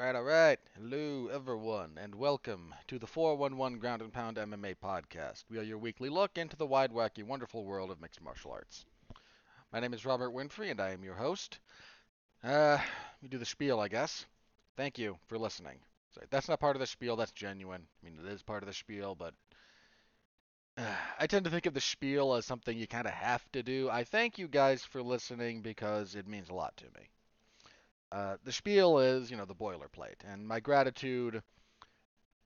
right, all right. Hello, everyone, and welcome to the 411 Ground and Pound MMA podcast. We are your weekly look into the wide, wacky, wonderful world of mixed martial arts. My name is Robert Winfree, and I am your host. Uh, we do the spiel, I guess. Thank you for listening. Sorry, that's not part of the spiel. That's genuine. I mean, it is part of the spiel, but uh, I tend to think of the spiel as something you kind of have to do. I thank you guys for listening because it means a lot to me. Uh, the spiel is, you know, the boilerplate, and my gratitude,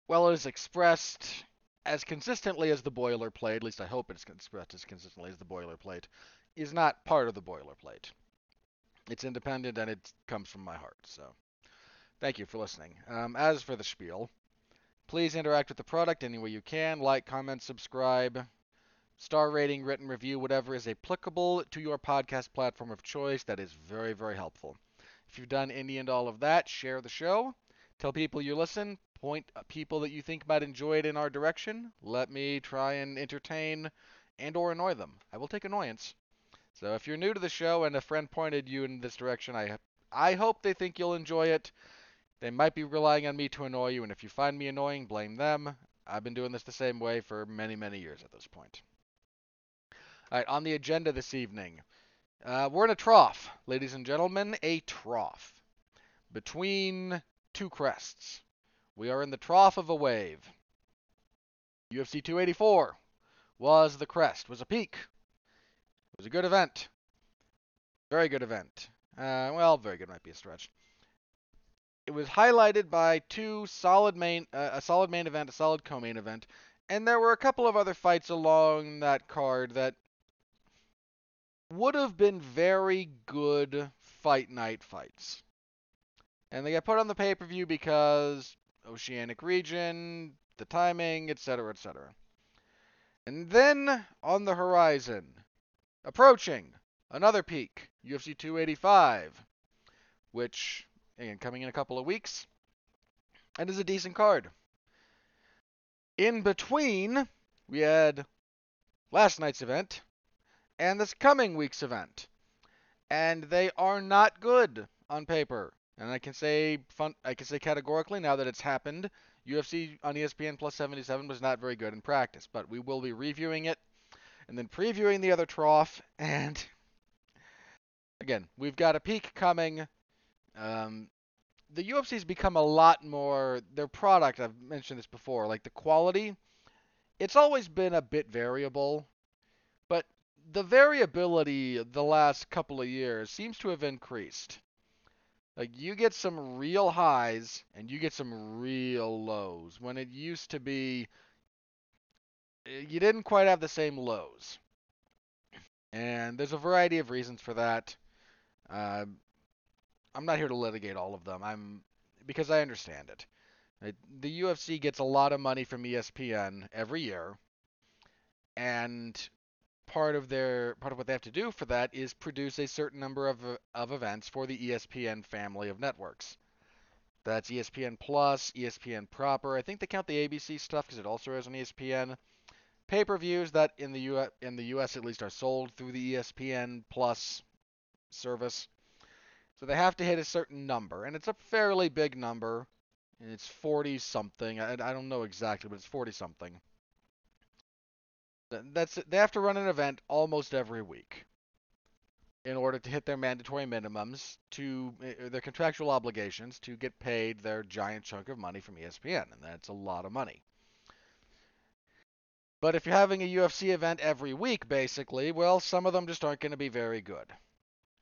well, it is expressed as consistently as the boilerplate, at least I hope it's expressed as consistently as the boilerplate, is not part of the boilerplate. It's independent and it comes from my heart, so thank you for listening. Um, as for the spiel, please interact with the product any way you can, like, comment, subscribe, star rating, written review, whatever is applicable to your podcast platform of choice. That is very, very helpful. If you've done any and all of that, share the show. Tell people you listen. Point people that you think might enjoy it in our direction. Let me try and entertain and or annoy them. I will take annoyance. So if you're new to the show and a friend pointed you in this direction, I I hope they think you'll enjoy it. They might be relying on me to annoy you, and if you find me annoying, blame them. I've been doing this the same way for many, many years at this point. All right, on the agenda this evening, uh, we're in a trough, ladies and gentlemen, a trough between two crests. We are in the trough of a wave. UFC 284 was the crest, was a peak. It was a good event. Very good event. Uh, well, very good might be a stretch. It was highlighted by two solid main, uh, a solid main event, a solid co-main event, and there were a couple of other fights along that card that would have been very good fight night fights. And they got put on the pay per view because Oceanic region, the timing, etc., etc. And then on the horizon, approaching another peak, UFC 285, which, again, coming in a couple of weeks, and is a decent card. In between, we had last night's event, and this coming week's event. And they are not good on paper. And I can say fun, I can say categorically now that it's happened, UFC on ESPN Plus 77 was not very good in practice, but we will be reviewing it and then previewing the other trough and again, we've got a peak coming. Um, the UFC's become a lot more their product, I've mentioned this before, like the quality, it's always been a bit variable the variability the last couple of years seems to have increased. Like you get some real highs and you get some real lows. When it used to be, eh, you didn't quite have the same lows. And there's a variety of reasons for that. Uh, I'm not here to litigate all of them. I'm because I understand it. The UFC gets a lot of money from ESPN every year, and part of their part of what they have to do for that is produce a certain number of of events for the ESPN family of networks. That's ESPN Plus, ESPN proper. I think they count the ABC stuff because it also has on ESPN. Pay-per-views that in the U in the US at least are sold through the ESPN Plus service. So they have to hit a certain number, and it's a fairly big number. It's 40 something. I, I don't know exactly, but it's 40 something. That's they have to run an event almost every week in order to hit their mandatory minimums to uh, their contractual obligations to get paid their giant chunk of money from ESPN, and that's a lot of money. But if you're having a UFC event every week, basically, well, some of them just aren't going to be very good.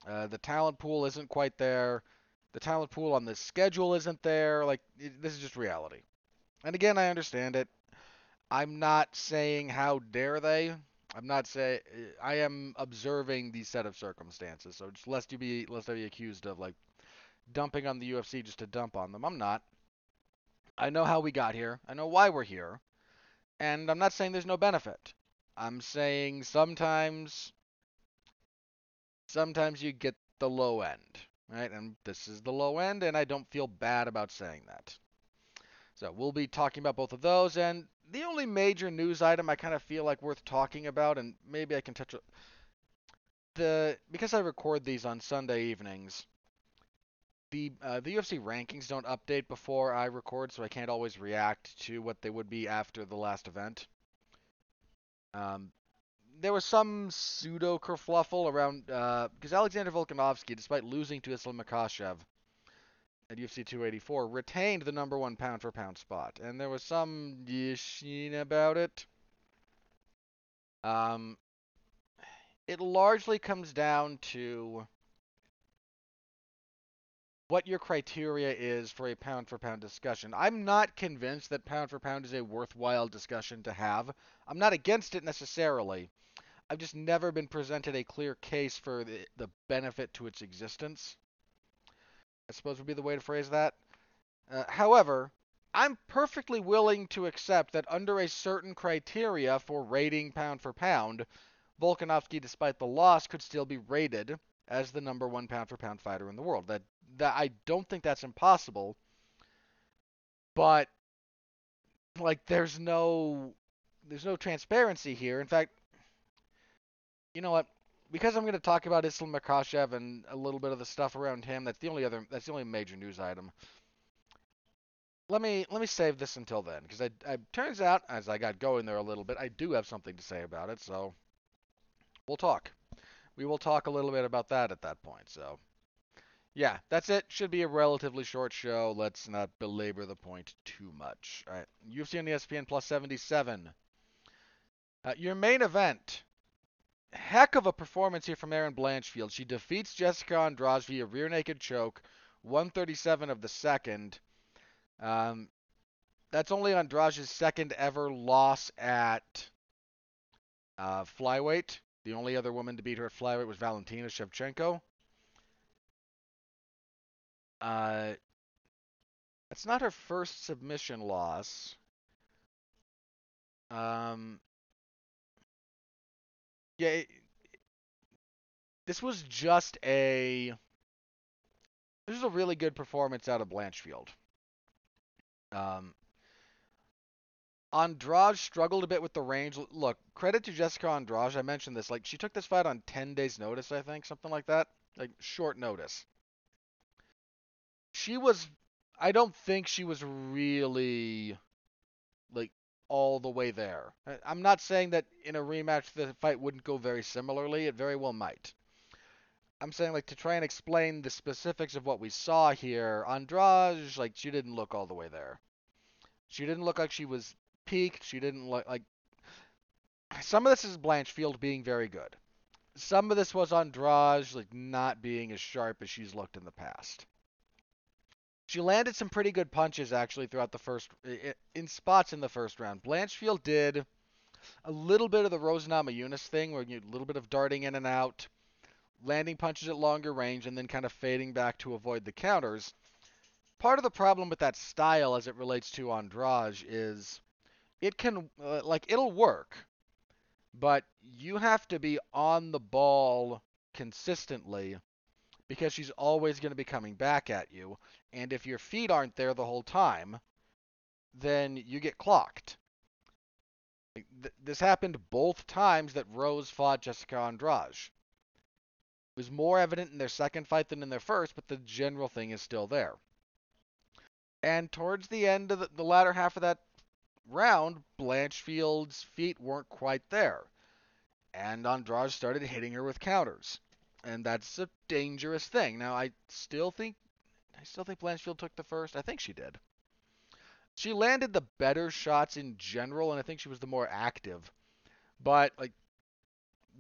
Uh, the talent pool isn't quite there. The talent pool on the schedule isn't there. Like, this is just reality. And again, I understand it. I'm not saying how dare they. I'm not saying uh, I am observing the set of circumstances. So just lest you be lest I be accused of like dumping on the UFC just to dump on them. I'm not. I know how we got here. I know why we're here. And I'm not saying there's no benefit. I'm saying sometimes sometimes you get the low end, right? And this is the low end and I don't feel bad about saying that. So we'll be talking about both of those and the only major news item I kind of feel like worth talking about, and maybe I can touch on the because I record these on Sunday evenings. the uh, the UFC rankings don't update before I record, so I can't always react to what they would be after the last event. Um, there was some pseudo kerfluffle around because uh, Alexander Volkanovski, despite losing to Islam Makhachev at UFC 284, retained the number one pound for pound spot, and there was some yishin about it. Um, it largely comes down to what your criteria is for a pound for pound discussion. I'm not convinced that pound for pound is a worthwhile discussion to have. I'm not against it necessarily. I've just never been presented a clear case for the, the benefit to its existence. I suppose would be the way to phrase that. Uh, however, I'm perfectly willing to accept that under a certain criteria for rating pound for pound, Volkanovski, despite the loss, could still be rated as the number one pound for pound fighter in the world. That that I don't think that's impossible. But like there's no there's no transparency here. In fact, you know what? Because I'm going to talk about Islam Makhachev and a little bit of the stuff around him, that's the only other that's the only major news item. Let me let me save this until then because I, I turns out as I got going there a little bit, I do have something to say about it. So we'll talk. We will talk a little bit about that at that point. So yeah, that's it. Should be a relatively short show. Let's not belabor the point too much. All right, UFC on ESPN Plus 77. Uh, your main event. Heck of a performance here from Erin Blanchfield. She defeats Jessica Andrade via rear naked choke, 137 of the second. Um, that's only Andrade's second ever loss at uh, flyweight. The only other woman to beat her at flyweight was Valentina Shevchenko. Uh, it's not her first submission loss. Um, yeah, it, this was just a. This was a really good performance out of Blanchfield. Um, Andrade struggled a bit with the range. Look, credit to Jessica Andrade. I mentioned this. Like, she took this fight on 10 days' notice, I think, something like that. Like, short notice she was I don't think she was really all the way there. Uh, I'm not saying that in a rematch the fight wouldn't go very similarly. It very well might. I'm saying like to try and explain the specifics of what we saw here. Andrade, like she didn't look all the way there. She didn't look like she was peaked. She didn't look like. Some of this is Blanchfield being very good. Some of this was Andrade like not being as sharp as she's looked in the past. She landed some pretty good punches actually throughout the first in spots in the first round. Blanchfield did a little bit of the Rose Namajunas thing where you a little bit of darting in and out, landing punches at longer range and then kind of fading back to avoid the counters. Part of the problem with that style as it relates to Andrade is it can uh, like it'll work, but you have to be on the ball consistently because she's always going to be coming back at you. And if your feet aren't there the whole time, then you get clocked. This happened both times that Rose fought Jessica Andrade. It was more evident in their second fight than in their first, but the general thing is still there. And towards the end of the, the latter half of that round, Blanchfield's feet weren't quite there. And Andrade started hitting her with counters and that's a dangerous thing. Now, I still think, I still think Blanchfield took the first. I think she did. She landed the better shots in general, and I think she was the more active. But like,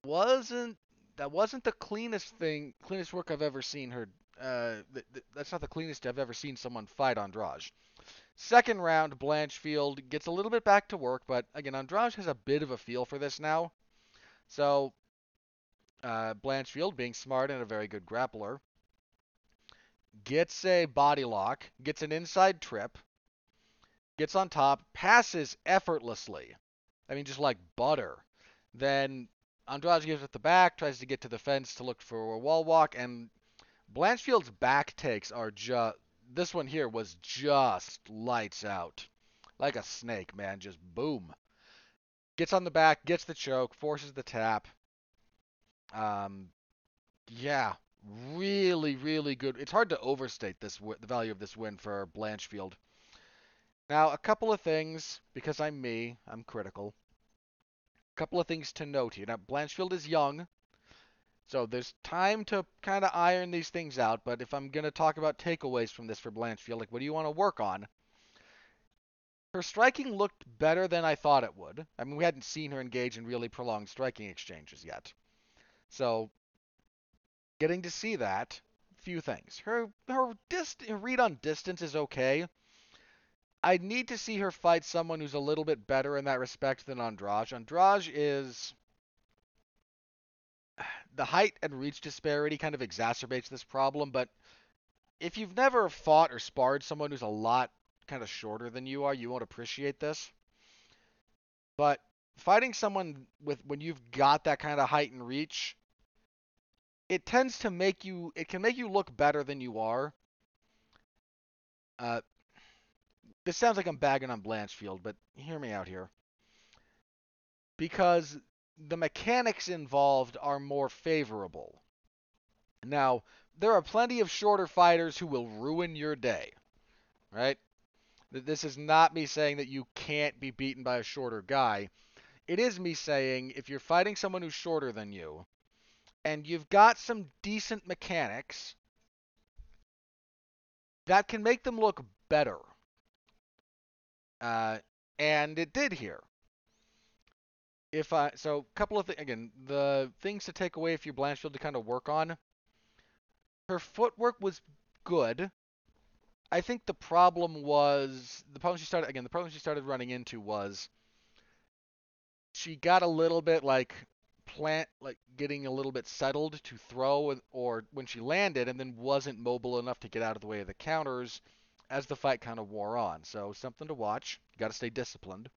wasn't that wasn't the cleanest thing, cleanest work I've ever seen her. Uh, th- th- that's not the cleanest I've ever seen someone fight Andrade. Second round, Blanchfield gets a little bit back to work, but again, Andrade has a bit of a feel for this now. So uh, Blanchfield, being smart and a very good grappler, gets a body lock, gets an inside trip, gets on top, passes effortlessly. I mean, just like butter. Then Andrade gives it the back, tries to get to the fence to look for a wall walk, and Blanchfield's back takes are just. This one here was just lights out. Like a snake, man. Just boom. Gets on the back, gets the choke, forces the tap, um, yeah, really, really good. It's hard to overstate this the value of this win for Blanchfield. Now, a couple of things because I'm me, I'm critical. A couple of things to note here. Now, Blanchfield is young, so there's time to kind of iron these things out. But if I'm going to talk about takeaways from this for Blanchfield, like what do you want to work on? Her striking looked better than I thought it would. I mean, we hadn't seen her engage in really prolonged striking exchanges yet. So, getting to see that, few things. Her her dist- read on distance is okay. I need to see her fight someone who's a little bit better in that respect than Andrade. Andrade is the height and reach disparity kind of exacerbates this problem, but if you've never fought or sparred someone who's a lot kind of shorter than you are, you won't appreciate this. But fighting someone with when you've got that kind of height and reach, it tends to make you it can make you look better than you are. Uh, this sounds like I'm bagging on Blanchfield, but hear me out here. Because the mechanics involved are more favorable. Now, there are plenty of shorter fighters who will ruin your day, right? This is not me saying that you can't be beaten by a shorter guy. It is me saying if you're fighting someone who's shorter than you and you've got some decent mechanics, that can make them look better. Uh, and it did here. If I so a couple of things again, the things to take away if you're Blanchfield to kind of work on. Her footwork was good. I think the problem was the problem she started again. The problem she started running into was she got a little bit like plant like getting a little bit settled to throw or when she landed and then wasn't mobile enough to get out of the way of the counters as the fight kind of wore on. So something to watch. Got to stay disciplined.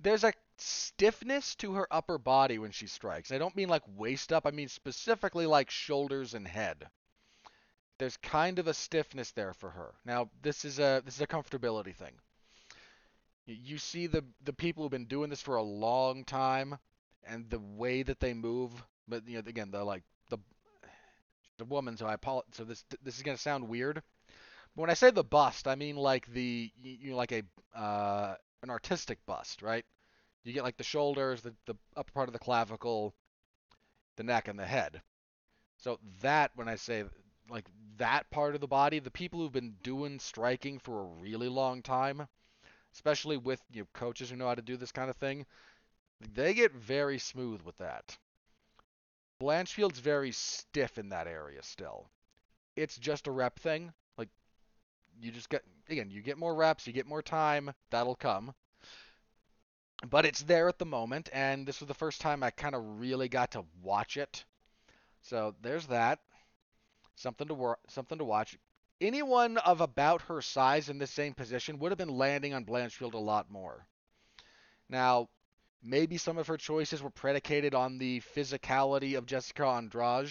There's a stiffness to her upper body when she strikes. I don't mean like waist up. I mean specifically like shoulders and head there's kind of a stiffness there for her. Now, this is a this is a comfortability thing. You see the the people who've been doing this for a long time, and the way that they move. But you know, again, the like the the woman. So I apologize. So this this is gonna sound weird. But when I say the bust, I mean like the you know like a uh, an artistic bust, right? You get like the shoulders, the the upper part of the clavicle, the neck, and the head. So that when I say like that part of the body, the people who've been doing striking for a really long time, especially with you know, coaches who know how to do this kind of thing, they get very smooth with that. Blanchfield's very stiff in that area still. It's just a rep thing. Like you just get again, you get more reps, you get more time, that'll come. But it's there at the moment, and this was the first time I kind of really got to watch it. So there's that. Something to wor- something to watch. Anyone of about her size in the same position would have been landing on Blanchfield a lot more. Now, maybe some of her choices were predicated on the physicality of Jessica Andrade.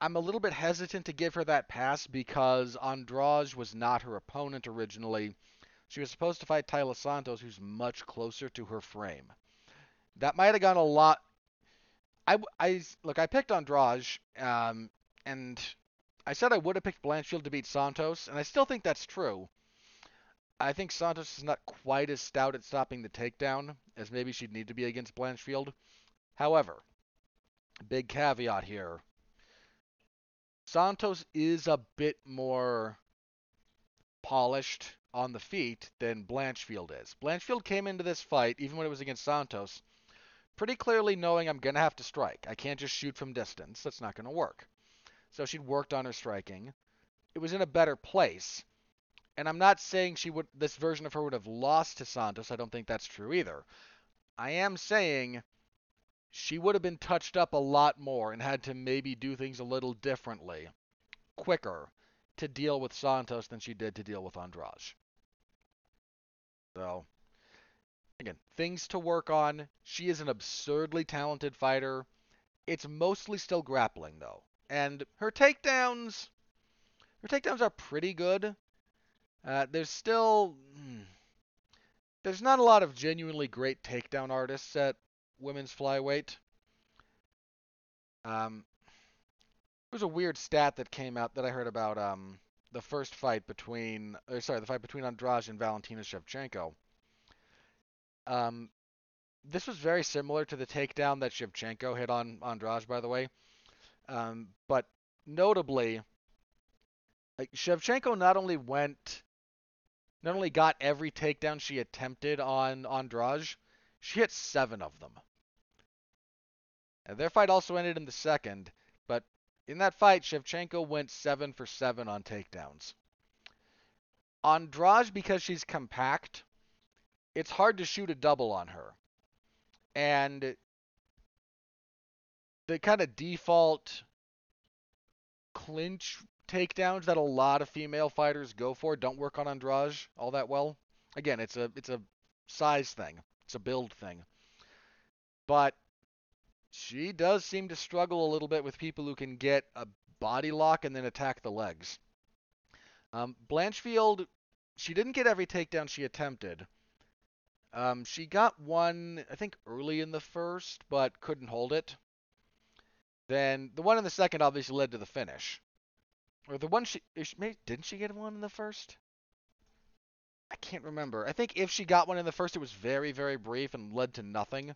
I'm a little bit hesitant to give her that pass because Andrade was not her opponent originally. She was supposed to fight Taila Santos, who's much closer to her frame. That might have gone a lot. I, I look. I picked Andrade, um, and I said I would have picked Blanchfield to beat Santos, and I still think that's true. I think Santos is not quite as stout at stopping the takedown as maybe she'd need to be against Blanchfield. However, big caveat here. Santos is a bit more polished on the feet than Blanchfield is. Blanchfield came into this fight, even when it was against Santos, pretty clearly knowing I'm going to have to strike. I can't just shoot from distance. That's not going to work. So she'd worked on her striking. It was in a better place. And I'm not saying she would this version of her would have lost to Santos. I don't think that's true either. I am saying she would have been touched up a lot more and had to maybe do things a little differently, quicker, to deal with Santos than she did to deal with Andrade. So, again, things to work on. She is an absurdly talented fighter. It's mostly still grappling, though. And her takedowns, her takedowns are pretty good. Uh, there's still, hmm, there's not a lot of genuinely great takedown artists at women's flyweight. Um, was a weird stat that came out that I heard about um the first fight between or sorry, the fight between Andrade and Valentina Shevchenko. Um this was very similar to the takedown that Shevchenko hit on Andrade by the way. Um but notably like Shevchenko not only went not only got every takedown she attempted on Andrade, she hit 7 of them. And their fight also ended in the second, but in that fight, Shevchenko went 7 for 7 on takedowns. Andrade, because she's compact, it's hard to shoot a double on her. And the kind of default clinch takedowns that a lot of female fighters go for don't work on Andrade all that well. Again, it's a it's a size thing. It's a build thing. But she does seem to struggle a little bit with people who can get a body lock and then attack the legs. Um, Blanchfield, she didn't get every takedown she attempted. Um, she got one, I think, early in the first, but couldn't hold it. Then the one in the second obviously led to the finish. Or the one she, didn't she get one in the first? I can't remember. I think if she got one in the first, it was very, very brief and led to nothing.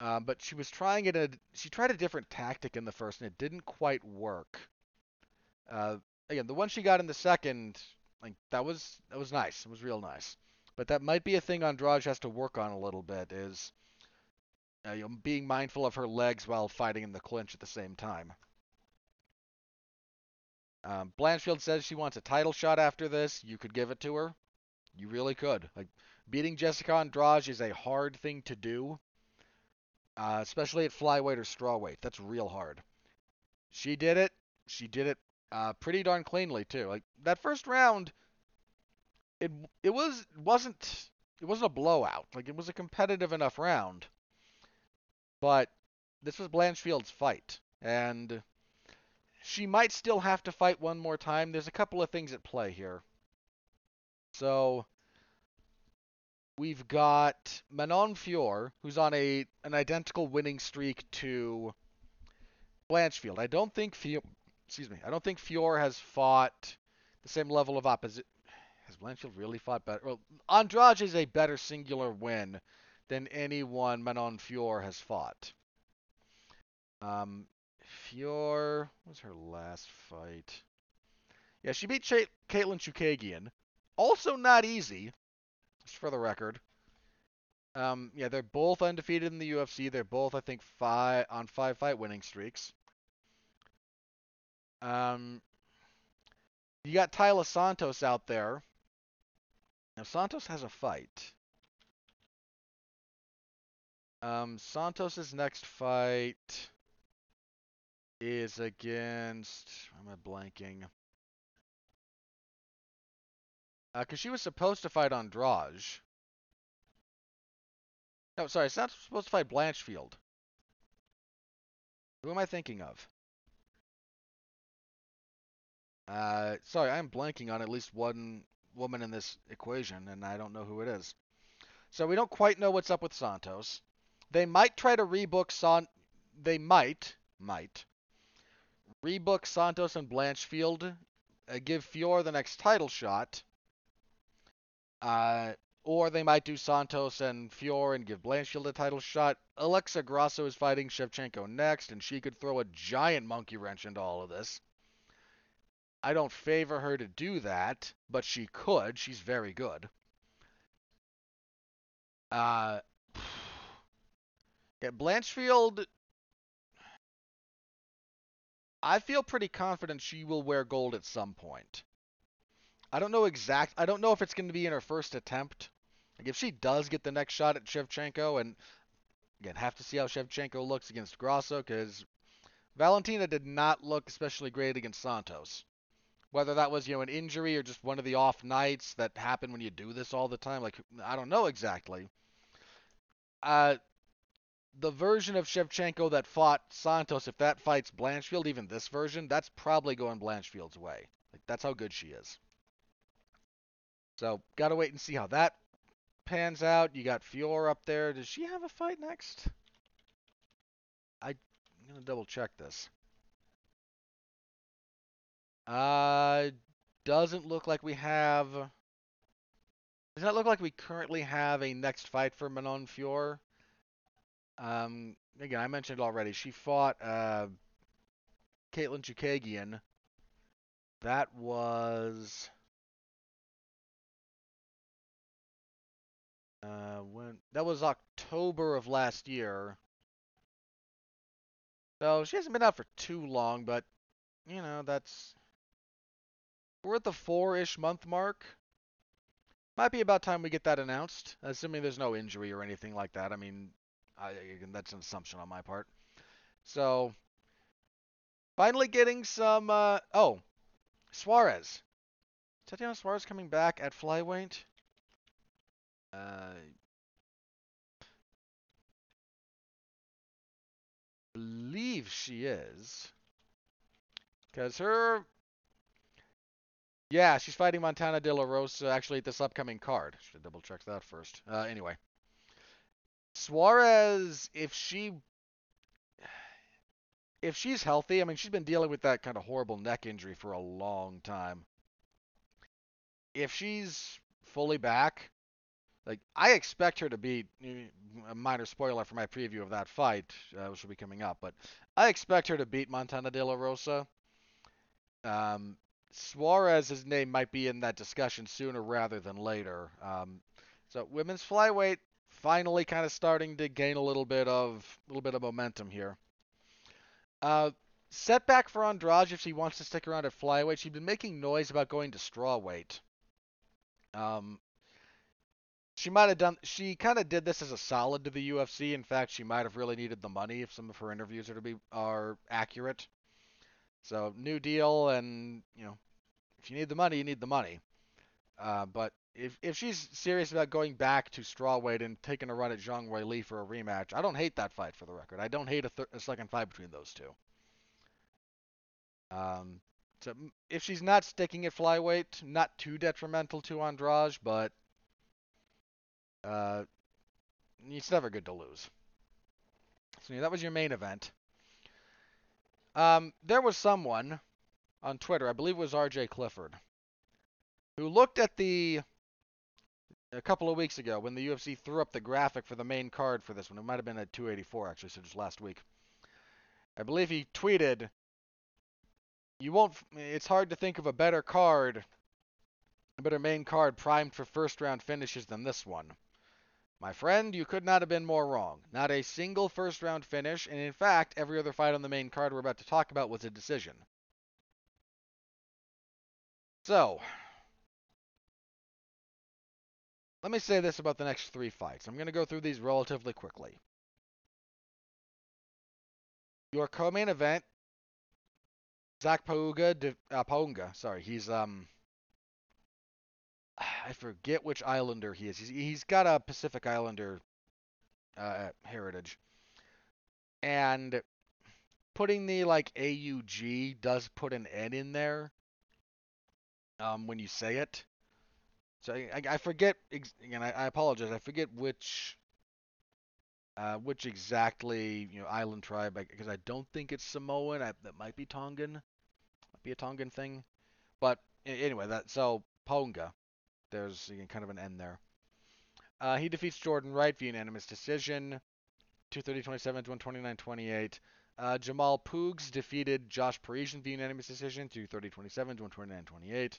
Um, but she was trying it. A, she tried a different tactic in the first, and it didn't quite work. Uh, again, the one she got in the second, like that was that was nice. It was real nice. But that might be a thing Andrade has to work on a little bit. Is uh, you know, being mindful of her legs while fighting in the clinch at the same time. Um, Blanchfield says she wants a title shot after this. You could give it to her. You really could. Like beating Jessica Andrade is a hard thing to do uh, especially at flyweight or strawweight. That's real hard. She did it. She did it uh, pretty darn cleanly too. Like that first round, it it was wasn't it wasn't a blowout. Like it was a competitive enough round. But this was Blanchfield's fight, and she might still have to fight one more time. There's a couple of things at play here. So we've got Manon Fiorot, who's on a an identical winning streak to Blanchfield. I don't think Fiorot, excuse me, I don't think Fiorot has fought the same level of opposition. Has Blanchfield really fought better? Well, Andrade is a better singular win than anyone Manon Fiorot has fought. Um, Fiorot was her last fight? Yeah, she beat Ch- Katlyn Chookagian. Also not easy just for the record. Um, yeah, they're both undefeated in the UFC. They're both, I think, five on five fight winning streaks. Um, you got Taila Santos out there. Now Santos has a fight. Um, Santos's next fight is against. Am I blanking? Because uh, she was supposed to fight Andrade. No, sorry, it's not supposed to fight Blanchfield. Who am I thinking of? Uh, sorry, I'm blanking on at least one woman in this equation, and I don't know who it is. So we don't quite know what's up with Santos. They might try to rebook San. They might, might rebook Santos and Blanchfield, uh, give Fiorot the next title shot, uh, or they might do Santos and Fiorot and give Blanchfield a title shot. Alexa Grasso is fighting Shevchenko next, and she could throw a giant monkey wrench into all of this. I don't favor her to do that, but she could. She's very good. Uh, yeah, Blanchfield. I feel pretty confident she will wear gold at some point. I don't know exact. I don't know if it's going to be in her first attempt. Like if she does get the next shot at Shevchenko, and again, have to see how Shevchenko looks against Grasso because Valentina did not look especially great against Santos. Whether that was you know an injury or just one of the off nights that happen when you do this all the time, like I don't know exactly. Uh, the version of Shevchenko that fought Santos, if that fights Blanchfield, even this version, that's probably going Blanchfield's way. Like that's how good she is. So, got to wait and see how that pans out. You got Fiorot up there. Does she have a fight next? I, I'm going to double check this. Uh, doesn't look like we have. Does not look like we currently have a next fight for Manon Fiorot. Um, again, I mentioned already. She fought uh, Katlyn Chookagian. That was uh, when that was October of last year. So she hasn't been out for too long, but you know that's we're at the four-ish month mark. Might be about time we get that announced, assuming there's no injury or anything like that. I mean, I, that's an assumption on my part. So, finally getting some. Uh, oh, Suarez. Tatiana Suarez coming back at flyweight. Uh, believe she is. Because her. Yeah, she's fighting Montana De La Rosa actually at this upcoming card. Should double check that first. Uh, anyway. Suarez, if she. If she's healthy, I mean, she's been dealing with that kind of horrible neck injury for a long time. If she's fully back, like I expect her to beat a minor spoiler for my preview of that fight, uh, which will be coming up, but I expect her to beat Montana De La Rosa. Um, Suarez's name might be in that discussion sooner rather than later. Um, so women's flyweight finally kind of starting to gain a little bit of a little bit of momentum here. Uh, setback for Andrade if she wants to stick around at flyweight. She's been making noise about going to strawweight. Um, she might have done. She kind of did this as a solid to the UFC. In fact, she might have really needed the money if some of her interviews are to be are accurate. So new deal, and you know, if you need the money, you need the money. Uh, but if if she's serious about going back to strawweight and taking a run at Zhang Weili for a rematch, I don't hate that fight for the record. I don't hate a, th- a second fight between those two. Um, so if she's not sticking at flyweight, not too detrimental to Andrade, but uh, it's never good to lose. So yeah, that was your main event. Um, there was someone on Twitter, I believe it was RJ Clifford, who looked at the a couple of weeks ago when the UFC threw up the graphic for the main card for this one. It might have been at 284 actually, so just last week. I believe he tweeted, "You won't. It's hard to think of a better card, a better main card primed for first round finishes than this one." My friend, you could not have been more wrong. Not a single first round finish, and in fact, every other fight on the main card we're about to talk about was a decision. So, let me say this about the next three fights. I'm going to go through these relatively quickly. Your co-main event, Zac Pauga, uh, Paunga, sorry, he's um I forget which islander he is. He's, he's got a Pacific Islander uh, heritage. And putting the like AUG does put an N in there um, when you say it. So I, I forget again. I, I, apologize. I forget which uh, which exactly you know island tribe because I don't think it's Samoan. I, that might be Tongan. Might be a Tongan thing. But anyway, that so Ponga there's kind of an end there. Uh, he defeats Jordan Wright via unanimous decision, 230-27 to 129-28. Uh, Jamal Pogues defeated Josh Parisian via unanimous decision, 230-27 to 129-28.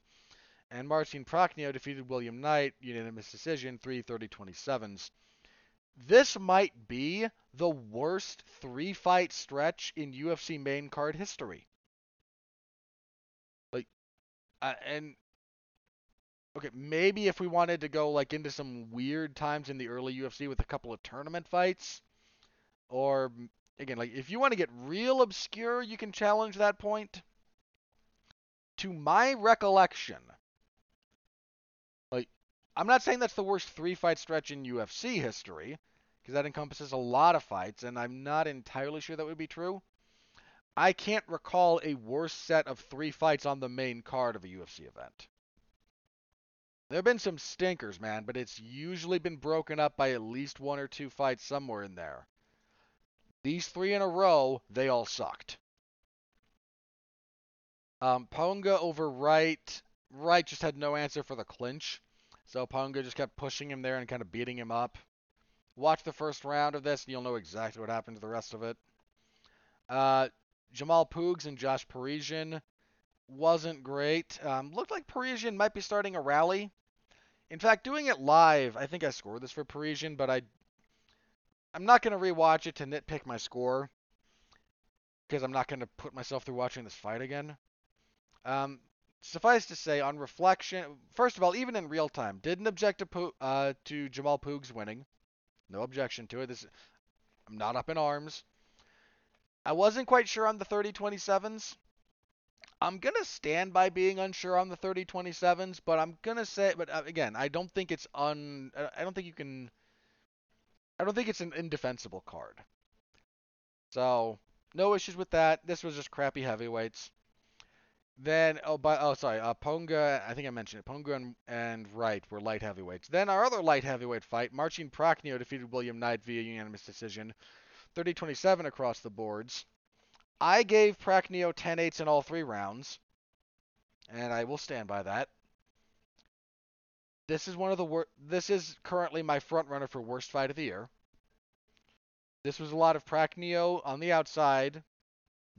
And Marcin Prachnio defeated William Knight unanimous decision, 330-27s. This might be the worst three-fight stretch in UFC main card history. Like, uh, and Okay, maybe if we wanted to go like into some weird times in the early UFC with a couple of tournament fights, or again, like if you want to get real obscure, you can challenge that point. To my recollection, I'm not saying that's the worst three fight stretch in UFC history, because that encompasses a lot of fights, and I'm not entirely sure that would be true. I can't recall a worse set of three fights on the main card of a UFC event. There have been some stinkers, man, but it's usually been broken up by at least one or two fights somewhere in there. These three in a row, they all sucked. Um, Ponga over Wright. Wright just had no answer for the clinch. So Ponga just kept pushing him there and kind of beating him up. Watch the first round of this and you'll know exactly what happened to the rest of it. Uh, Jamal Pogues and Josh Parisian wasn't great. Um, looked like Parisian might be starting a rally. In fact, doing it live, I think I scored this for Parisian, but I I'm not to rewatch it to nitpick my score because I'm not to put myself through watching this fight again. Um, suffice to say, on reflection, first of all, even in real time, didn't object to uh, to Jamal Pogues winning. No objection to it. This I'm not up in arms. I wasn't quite sure on the 30-27s. I'm going to stand by being unsure on the 30-27s, but I'm going to say but uh, again, I don't think it's un I don't think you can I don't think it's an indefensible card. So, no issues with that. This was just crappy heavyweights. Then, oh, by, oh, sorry, uh, Ponga, I think I mentioned it. Ponga and, and Wright were light heavyweights. Then our other light heavyweight fight, Marcin Prachnio defeated William Knight via unanimous decision, 30-27 across the boards. I gave Prachnio 10-8s in all three rounds, and I will stand by that. This is one of the worst. This is currently my front runner for worst fight of the year. This was a lot of Prachnio on the outside,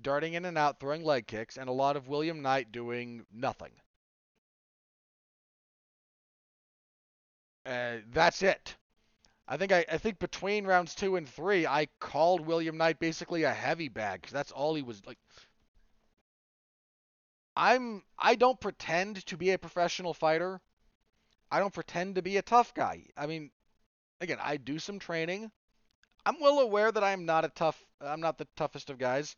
darting in and out, throwing leg kicks, and a lot of William Knight doing nothing. Uh, that's it. I think I, I think between rounds two and three, I called William Knight basically a heavy bag because that's all he was like. I'm I don't pretend to be a professional fighter. I don't pretend to be a tough guy. I mean, again, I do some training. I'm well aware that I'm not a tough I'm not the toughest of guys.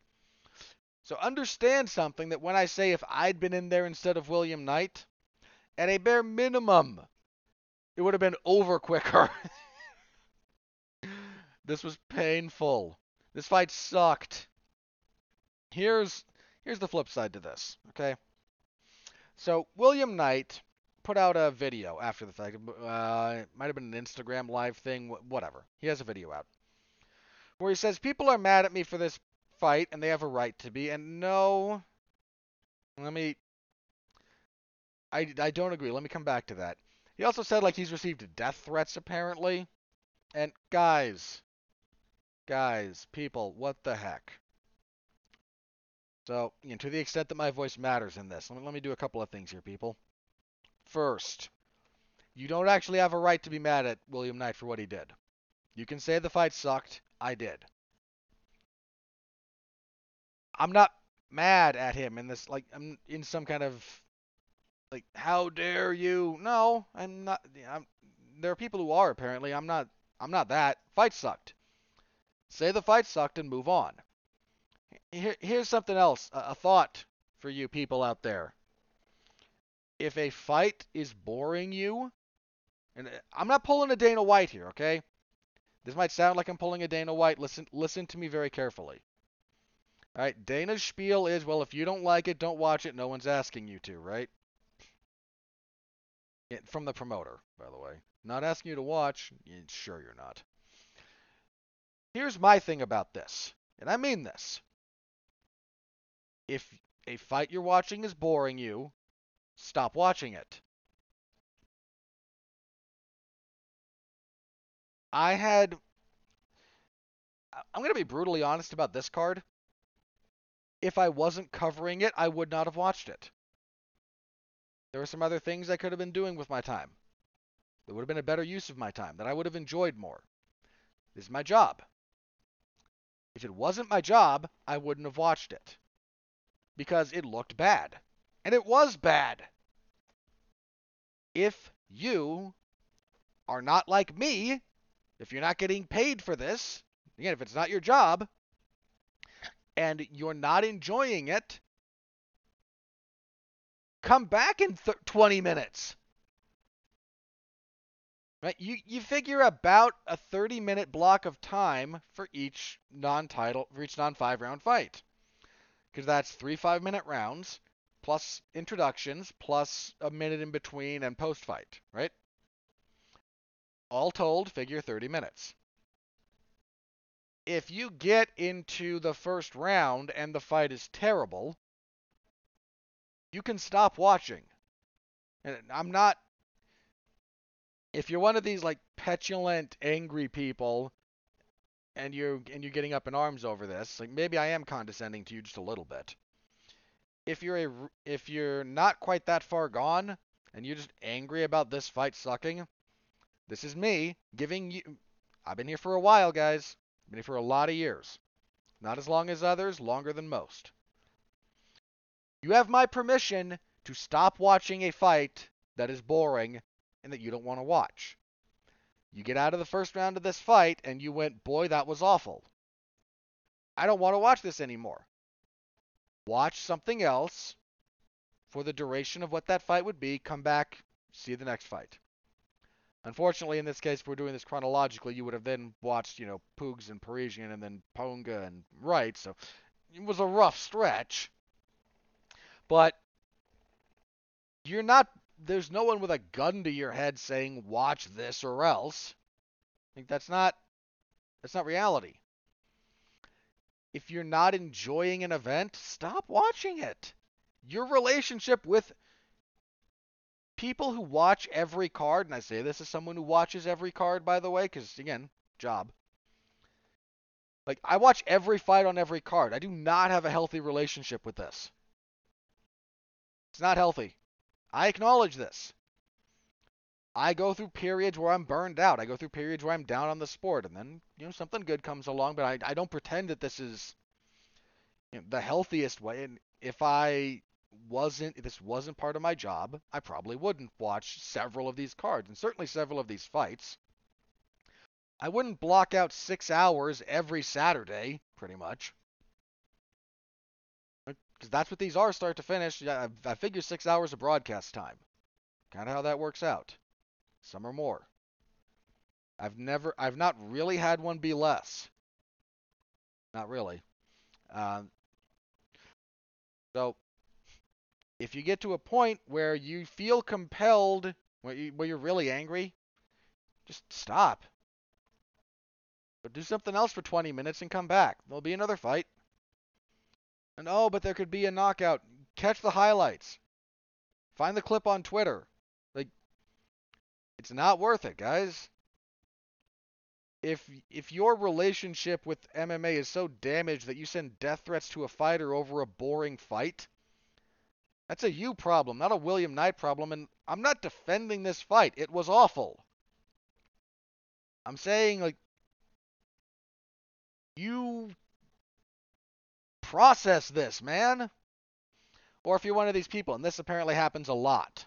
So understand something that when I say if I'd been in there instead of William Knight, at a bare minimum, it would have been over quicker. this was painful. This fight sucked. Here's here's the flip side to this, okay? So William Knight put out a video after the fact. Uh, it might have been an Instagram live thing, whatever. He has a video out where he says people are mad at me for this fight and they have a right to be. And no, let me. I, I don't agree. Let me come back to that. He also said like he's received death threats apparently. And guys, guys, people, what the heck? So, you know, to the extent that my voice matters in this, let me, let me do a couple of things here, people. First, you don't actually have a right to be mad at William Knight for what he did. You can say the fight sucked. I did. I'm not mad at him in this like I'm in some kind of like how dare you? No, I'm not. I'm, there are people who are apparently. I'm not. I'm not that. Fight sucked. Say the fight sucked and move on. Here, here's something else. A, a thought for you people out there. If a fight is boring you, and uh, I'm not pulling a Dana White here, okay? This might sound like I'm pulling a Dana White. Listen, listen to me very carefully. All right, Dana's spiel is, well, if you don't like it, don't watch it. No one's asking you to, right? Yeah, from the promoter, by the way. Not asking you to watch. Sure, you're not. Here's my thing about this, and I mean this. If a fight you're watching is boring you, stop watching it. I had. I'm going to be brutally honest about this card. If I wasn't covering it, I would not have watched it. There were some other things I could have been doing with my time. That would have been a better use of my time, that I would have enjoyed more. This is my job. If it wasn't my job, I wouldn't have watched it. Because it looked bad. And it was bad. If you are not like me, if you're not getting paid for this, again, if it's not your job, and you're not enjoying it, come back in th- 20 minutes. Right? You you figure about a 30 minute block of time for each non-title for each non-5 round fight. Cuz that's 3 5 minute rounds plus introductions plus a minute in between and post fight, right? All told, figure 30 minutes. If you get into the first round and the fight is terrible, you can stop watching. And I'm not if you're one of these like petulant, angry people and you're and you're getting up in arms over this, like maybe I am condescending to you just a little bit. If you're a if you're not quite that far gone and you're just angry about this fight sucking, this is me giving you I've been here for a while, guys. Been here for a lot of years. Not as long as others, longer than most. You have my permission to stop watching a fight that is boring and that you don't want to watch. You get out of the first round of this fight and you went, boy, that was awful. I don't want to watch this anymore. Watch something else for the duration of what that fight would be. Come back, see the next fight. Unfortunately, in this case, if we're doing this chronologically, you would have then watched, you know, Pogues and Parisian and then Pauga and Wright. So it was a rough stretch. But you're not there's no one with a gun to your head saying watch this or else. I think that's not that's not reality. If you're not enjoying an event, stop watching it. Your relationship with people who watch every card, and I say this as someone who watches every card, by the way, because again, job. Like, I watch every fight on every card. I do not have a healthy relationship with this. It's not healthy. I acknowledge this. I go through periods where I'm burned out. I go through periods where I'm down on the sport, and then you know something good comes along. But I, I don't pretend that this is you know, the healthiest way. And if I wasn't, if this wasn't part of my job, I probably wouldn't watch several of these cards, and certainly several of these fights. I wouldn't block out six hours every Saturday, pretty much because that's what these are start to finish. I, I figure six hours of broadcast time. Kind of how that works out. Some are more. I've never, I've not really had one be less. Not really. Um, so, if you get to a point where you feel compelled, where, you, where you're really angry, just stop. But do something else for 20 minutes and come back. There'll be another fight. And oh, but there could be a knockout. Catch the highlights. Find the clip on Twitter. Like it's not worth it, guys. If if your relationship with MMA is so damaged that you send death threats to a fighter over a boring fight, that's a you problem, not a William Knight problem. And I'm not defending this fight. It was awful. I'm saying like you process this, man. Or if you're one of these people, and this apparently happens a lot.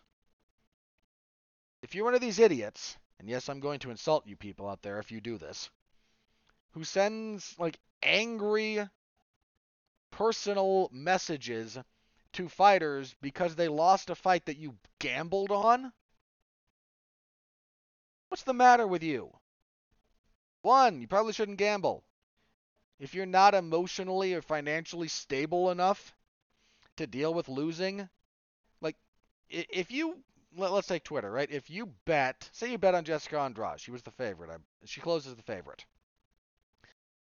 If you're one of these idiots, and yes, I'm going to insult you people out there if you do this, who sends like angry personal messages to fighters because they lost a fight that you gambled on? What's the matter with you? One, you probably shouldn't gamble if you're not emotionally or financially stable enough to deal with losing, like if you let, us take Twitter, right? If you bet, say you bet on Jessica Andrade, she was the favorite. I, she closes the favorite.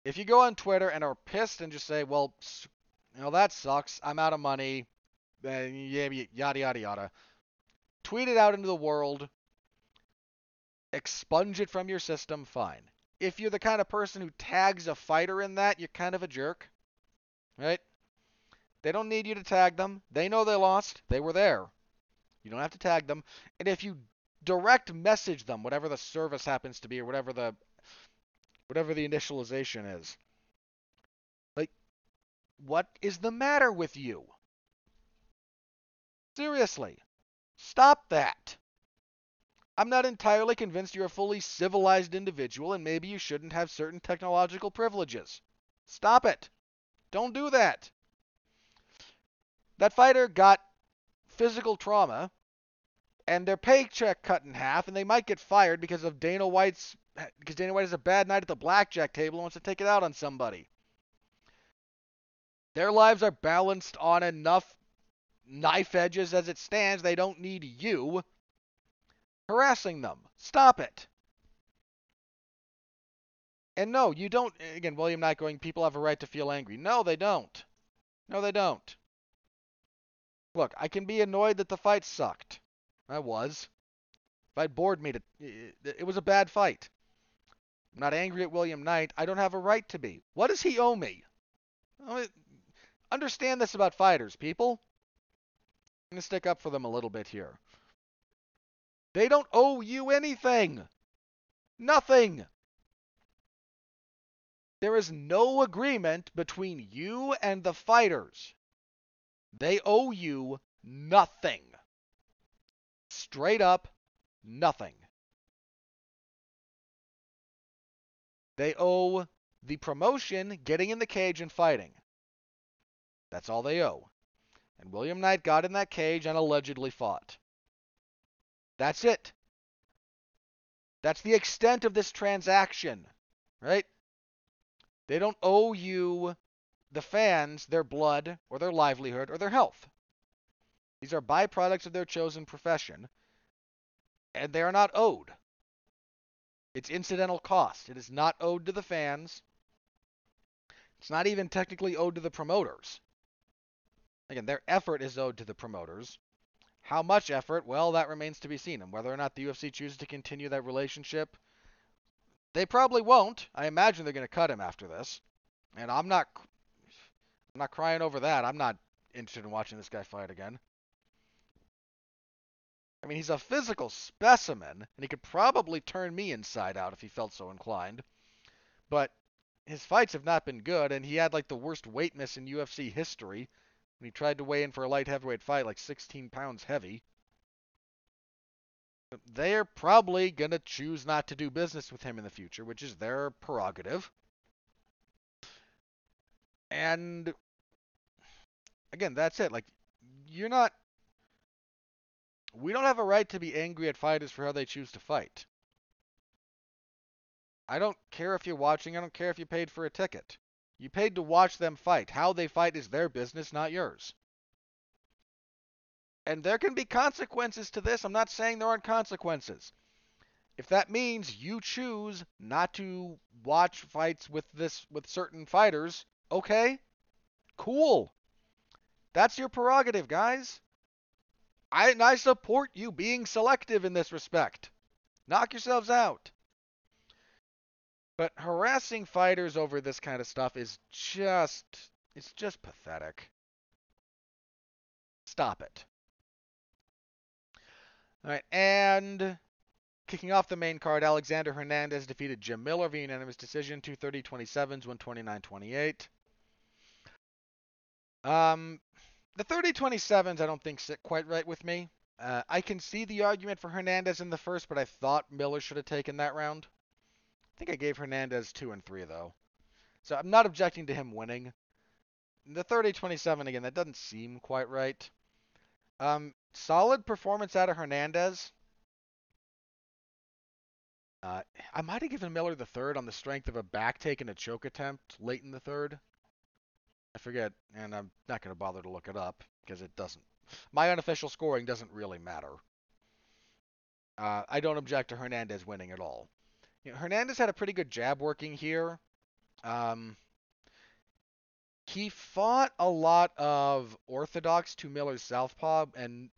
If you go on Twitter and are pissed and just say, "Well, know that sucks. I'm out of money," yada yada yada, tweet it out into the world, expunge it from your system. Fine if you're the kind of person who tags a fighter in that, you're kind of a jerk. Right? They don't need you to tag them. They know they lost. They were there. You don't have to tag them. And if you direct message them, whatever the service happens to be or whatever the whatever the initialization is. What is the matter with you? Seriously. Stop that. I'm not entirely convinced you're a fully civilized individual and maybe you shouldn't have certain technological privileges. Stop it. Don't do that. That fighter got physical trauma and their paycheck cut in half and they might get fired because of Dana White's because Dana White has a bad night at the blackjack table and wants to take it out on somebody. Their lives are balanced on enough knife edges as it stands. They don't need you harassing them. Stop it. And no, you don't. Again, William Knight going, people have a right to feel angry. No, they don't. No, they don't. Look, I can be annoyed that the fight sucked. I was. Fight bored me to. It was a bad fight. I'm not angry at William Knight. I don't have a right to be. What does he owe me? Understand this about fighters, people. I'm going to stick up for them a little bit here. They don't owe you anything. Nothing. There is no agreement between you and the fighters. They owe you nothing. Straight up, nothing. They owe the promotion getting in the cage and fighting. That's all they owe. And William Knight got in that cage and allegedly fought. That's it. That's the extent of this transaction, right? They don't owe you, the fans, their blood or their livelihood or their health. These are byproducts of their chosen profession, and they are not owed. It's incidental cost. It is not owed to the fans. It's not even technically owed to the promoters. Again, their effort is owed to the promoters. How much effort? Well, that remains to be seen. And whether or not the UFC chooses to continue that relationship, they probably won't. I imagine they're going to cut him after this. And I'm not I'm not crying over that. I'm not interested in watching this guy fight again. I mean, he's a physical specimen, and he could probably turn me inside out if he felt so inclined. But his fights have not been good, and he had like the worst weight miss in UFC history when he tried to weigh in for a light heavyweight fight, like 16 pounds heavy. They're probably going to choose not to do business with him in the future, which is their prerogative. And again, that's it. Like, you're not we don't have a right to be angry at fighters for how they choose to fight. I don't care if you're watching. I don't care if you paid for a ticket. You paid to watch them fight. How they fight is their business, not yours. And there can be consequences to this. I'm not saying there aren't consequences. If that means you choose not to watch fights with this with certain fighters, okay? Cool. That's your prerogative, guys. I, I support you being selective in this respect. Knock yourselves out. But harassing fighters over this kind of stuff is just it's just pathetic. Stop it. All right, and kicking off the main card, Alexander Hernandez defeated Jim Miller via unanimous decision, 230-27s, 129-28. Um, the 30-27s I don't think sit quite right with me. Uh, I can see the argument for Hernandez in the first, but I thought Miller should have taken that round. I think I gave Hernandez 2 and 3, though. So I'm not objecting to him winning. The 30-27, again, that doesn't seem quite right. Um, solid performance out of Hernandez. Uh, I might have given Miller the third on the strength of a back take and a choke attempt late in the third. I forget, and I'm not going to bother to look it up because it doesn't. My unofficial scoring doesn't really matter. Uh, I don't object to Hernandez winning at all. You know, Hernandez had a pretty good jab working here. Um, he fought a lot of orthodox to Miller's southpaw, and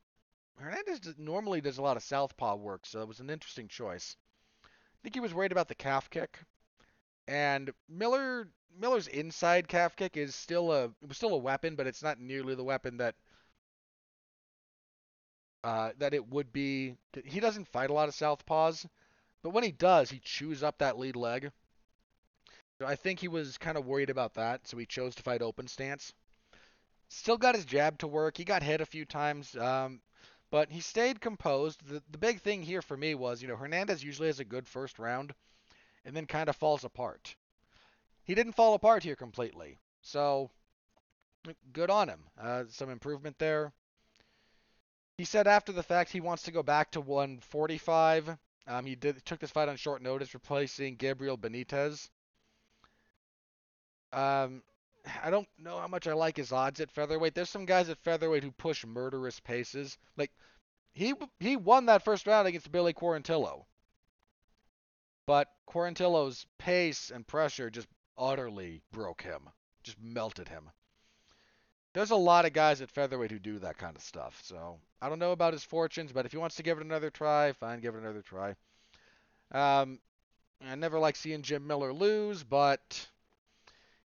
Hernandez normally does a lot of southpaw work, so it was an interesting choice. I think he was worried about the calf kick, and Miller Miller's inside calf kick is still a still a weapon, but it's not nearly the weapon that uh, that it would be. He doesn't fight a lot of southpaws, but when he does, he chews up that lead leg. So I think he was kind of worried about that, so he chose to fight open stance. Still got his jab to work. He got hit a few times, um, but he stayed composed. The, the big thing here for me was, you know, Hernandez usually has a good first round and then kind of falls apart he didn't fall apart here completely. So good on him. Uh, some improvement there. He said after the fact he wants to go back to 145. Um, he did took this fight on short notice, replacing Gabriel Benitez. Um, I don't know how much I like his odds at featherweight. There's some guys at featherweight who push murderous paces. Like he he won that first round against Billy Quarantillo. But Quarantillo's pace and pressure just utterly broke him, just melted him. There's a lot of guys at featherweight who do that kind of stuff. So I don't know about his fortunes, but if he wants to give it another try, fine, give it another try. Um, I never like seeing Jim Miller lose, but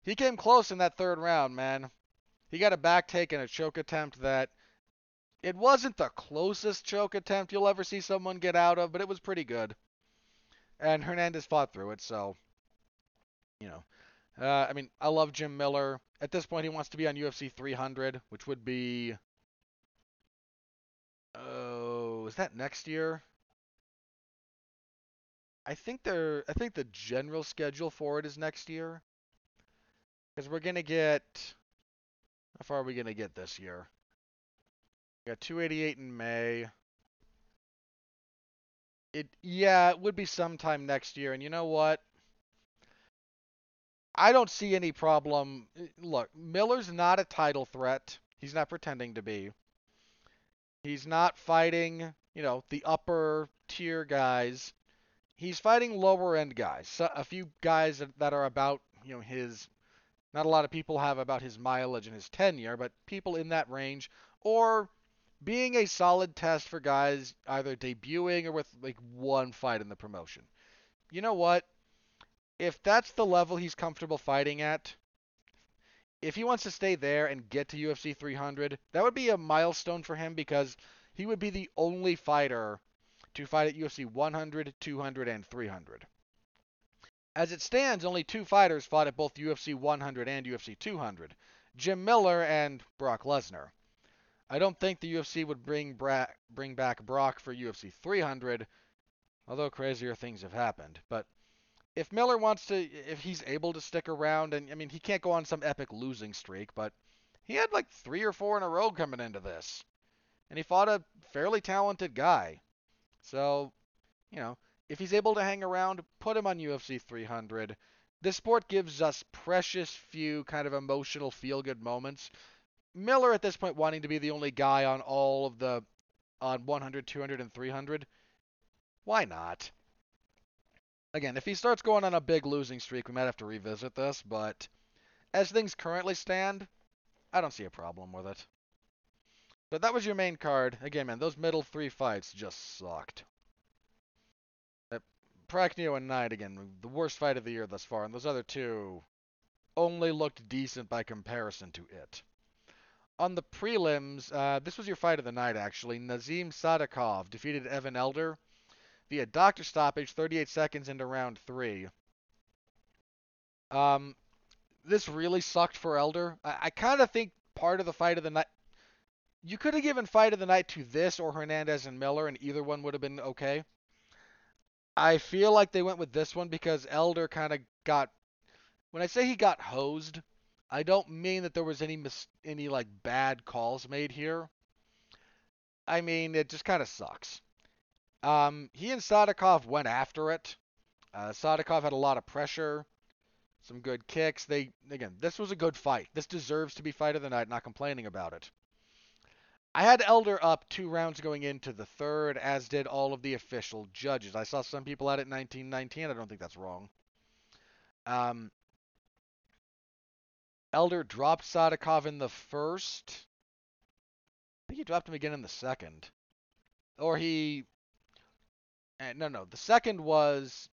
he came close in that third round, man. He got a back take and a choke attempt that it wasn't the closest choke attempt you'll ever see someone get out of, but it was pretty good. And Hernandez fought through it, so you know. Uh, I mean, I love Jim Miller. At this point, he wants to be on UFC 300, which would be. Oh, is that next year? I think they're. I think the general schedule for it is next year. Because we're gonna get. How far are we gonna get this year? We got 288 in May. It yeah, it would be sometime next year. And you know what? I don't see any problem. Look, Miller's not a title threat. He's not pretending to be. He's not fighting, you know, the upper tier guys. He's fighting lower end guys. So, a few guys that are about, you know, his. Not a lot of people have about his mileage and his tenure, but people in that range, or being a solid test for guys either debuting or with like one fight in the promotion. You know what? If that's the level he's comfortable fighting at, if he wants to stay there and get to UFC 300, that would be a milestone for him because he would be the only fighter to fight at UFC 100, 200, and 300. As it stands, only two fighters fought at both UFC 100 and UFC 200 Jim Miller and Brock Lesnar. I don't think the UFC would bring, Bra- bring back Brock for UFC 300, although crazier things have happened. But if Miller wants to, if he's able to stick around, and I mean, he can't go on some epic losing streak, but he had like three or four in a row coming into this. And he fought a fairly talented guy. So, you know, if he's able to hang around, put him on UFC 300. This sport gives us precious few kind of emotional feel good moments. Miller at this point wanting to be the only guy on all of the on 100, 200, and 300. Why not? Again, if he starts going on a big losing streak, we might have to revisit this, but as things currently stand, I don't see a problem with it. But that was your main card. Again, man, those middle three fights just sucked. That Prachnio and Knight, again, the worst fight of the year thus far, and those other two only looked decent by comparison to it. On the prelims, uh, this was your fight of the night, actually. Nazim Sadykhov defeated Evan Elder via doctor stoppage 38 seconds into round three. Um, this really sucked for Elder. I, I kind of think part of the fight of the night. You could have given fight of the night to this or Hernandez and Miller, and either one would have been okay. I feel like they went with this one because Elder kind of got. When I say he got hosed, I don't mean that there was any mis- any like bad calls made here. I mean it just kind of sucks. Um, he and Sadykhov went after it. Uh, Sadykhov had a lot of pressure, some good kicks. They again, this was a good fight. This deserves to be fight of the night. Not complaining about it. I had Elder up two rounds going into the third, as did all of the official judges. I saw some people at it 1919. I don't think that's wrong. Um, Elder dropped Sadykhov in the first. I think he dropped him again in the second. Or he and no, no. The second was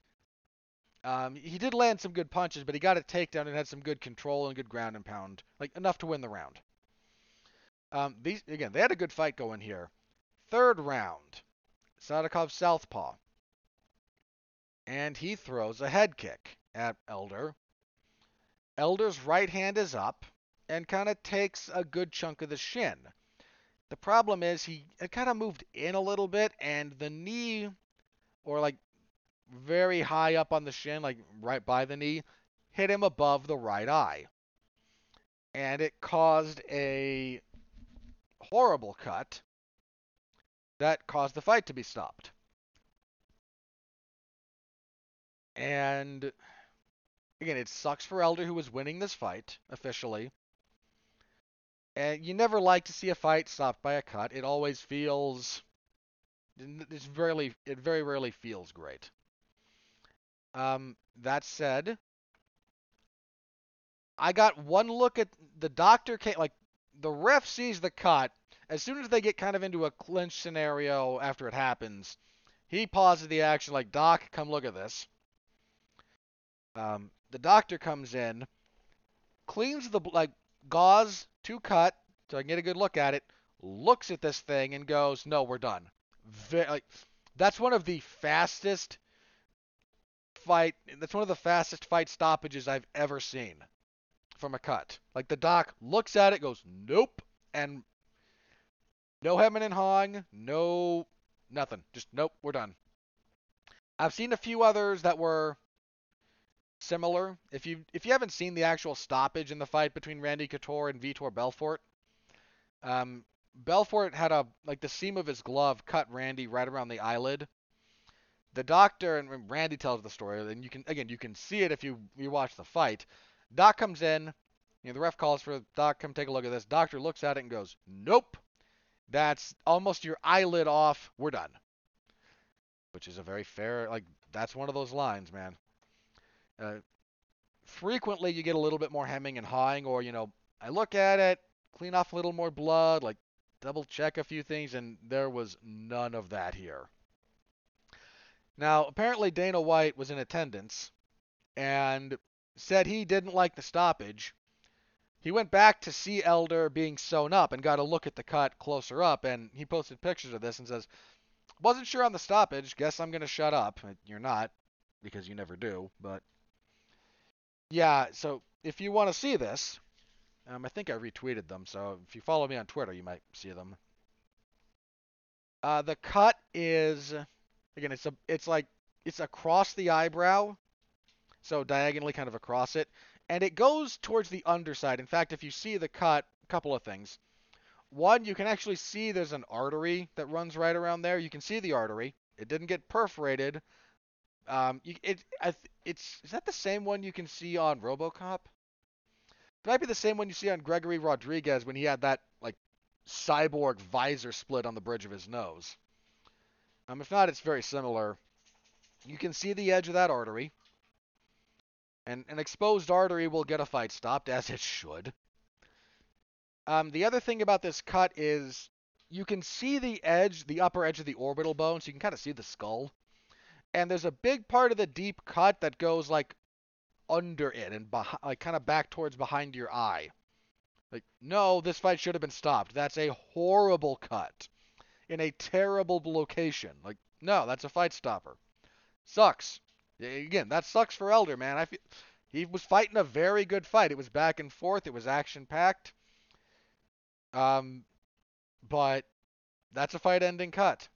um, he did land some good punches, but he got a takedown and had some good control and good ground and pound, like enough to win the round. Um, these again, they had a good fight going here. Third round, Sadykhov southpaw, and he throws a head kick at Elder. Elder's right hand is up and kind of takes a good chunk of the shin. The problem is he kind of moved in a little bit, and the knee or like very high up on the shin, like right by the knee, hit him above the right eye. And it caused a horrible cut that caused the fight to be stopped. And again, it sucks for Elder who was winning this fight officially. And you never like to see a fight stopped by a cut. It always feels it's rarely, it very rarely feels great. Um, that said, I got one look at the doctor. Came, like the ref sees the cut. As soon as they get kind of into a clinch scenario after it happens, he pauses the action like, Doc, come look at this. Um, the doctor comes in, cleans the like gauze to cut so I can get a good look at it, looks at this thing and goes, "No, we're done." Very, like that's one of the fastest fight. That's one of the fastest fight stoppages I've ever seen from a cut. Like the doc looks at it, goes, "Nope," and no hemming and hawing, no nothing. Just nope, we're done. I've seen a few others that were similar. If you if you haven't seen the actual stoppage in the fight between Randy Couture and Vitor Belfort, um, Belfort had a like the seam of his glove cut Randy right around the eyelid. The doctor and Randy tells the story, and you can again you can see it if you you watch the fight. Doc comes in, you know the ref calls for Doc come take a look at this. Doctor looks at it and goes, "Nope, that's almost your eyelid off. We're done." Which is a very fair like that's one of those lines, man. Uh, frequently, you get a little bit more hemming and hawing, or you know, I look at it, clean off a little more blood, like double check a few things, and there was none of that here. Now, apparently, Dana White was in attendance and said he didn't like the stoppage. He went back to see Elder being sewn up and got a look at the cut closer up, and he posted pictures of this and says, Wasn't sure on the stoppage. Guess I'm going to shut up. You're not, because you never do, but yeah, so if you want to see this, um, I think I retweeted them, so if you follow me on Twitter, you might see them. Uh, the cut is again, it's a, it's like it's across the eyebrow, so diagonally kind of across it, and it goes towards the underside. In fact, if you see the cut, a couple of things. One, you can actually see there's an artery that runs right around there. You can see the artery. It didn't get perforated, um, you, it, it's is that the same one you can see on RoboCop? It might be the same one you see on Gregory Rodrigues when he had that like cyborg visor split on the bridge of his nose. Um, if not, it's very similar. You can see the edge of that artery. And an exposed artery will get a fight stopped, as it should. Um, the other thing about this cut is you can see the edge, the upper edge of the orbital bone, so you can kind of see the skull and there's a big part of the deep cut that goes like under it and behind, like kind of back towards behind your eye. Like, no, this fight should have been stopped. That's a horrible cut in a terrible location. Like, no, that's a fight stopper. Sucks. Again, that sucks for Elder, man. I feel he was fighting a very good fight. It was back and forth. It was action packed. Um, but that's a fight ending cut.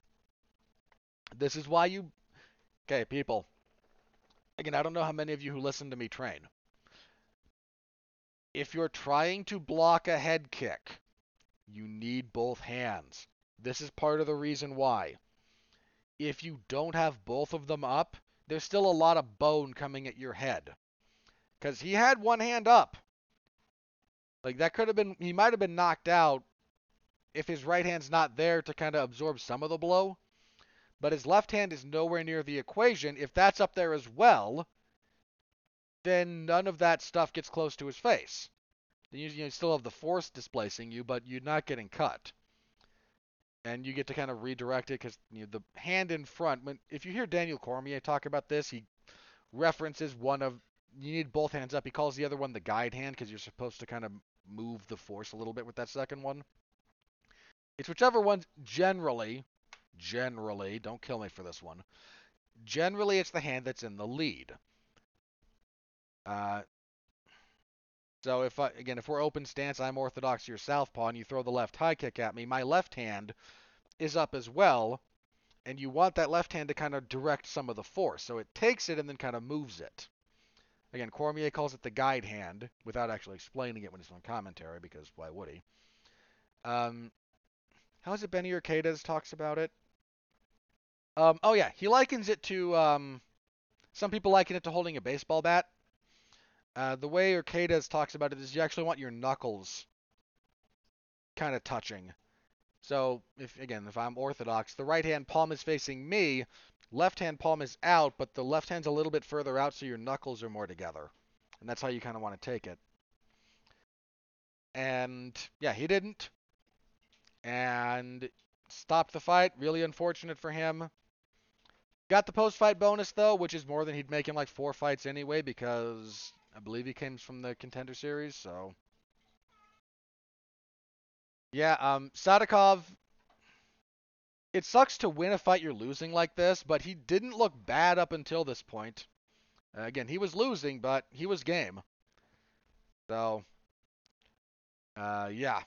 This is why you Okay, people. Again, I don't know how many of you who listen to me train. If you're trying to block a head kick, you need both hands. This is part of the reason why. If you don't have both of them up, there's still a lot of bone coming at your head. Because he had one hand up. Like, that could have been, he might have been knocked out if his right hand's not there to kind of absorb some of the blow but his left hand is nowhere near the equation. If that's up there as well, then none of that stuff gets close to his face. Then you, you still have the force displacing you, but you're not getting cut. And you get to kind of redirect it because you know, the hand in front. When if you hear Daniel Cormier talk about this, he references one of you need both hands up. He calls the other one the guide hand because you're supposed to kind of move the force a little bit with that second one. It's whichever one generally Generally, don't kill me for this one. Generally, it's the hand that's in the lead. Uh, so if I, again, if we're open stance, I'm orthodox, you're southpaw, and you throw the left high kick at me, my left hand is up as well, and you want that left hand to kind of direct some of the force. So it takes it and then kind of moves it. Again, Cormier calls it the guide hand without actually explaining it when he's on commentary, because why would he? Um, how is it Benny Urquidez talks about it? Um, oh yeah, he likens it to um, some people liken it to holding a baseball bat. Uh, the way Urquidez talks about it is you actually want your knuckles kind of touching. So if again, if I'm orthodox, the right hand palm is facing me, left hand palm is out, but the left hand's a little bit further out, so your knuckles are more together, and that's how you kind of want to take it. And yeah, he didn't. And stopped the fight. Really unfortunate for him. Got the post fight bonus though, which is more than he'd make in like four fights anyway, because I believe he came from the contender series, so yeah, um Sadykhov it sucks to win a fight you're losing like this, but he didn't look bad up until this point. Uh, again, he was losing, but he was game. So, uh, yeah.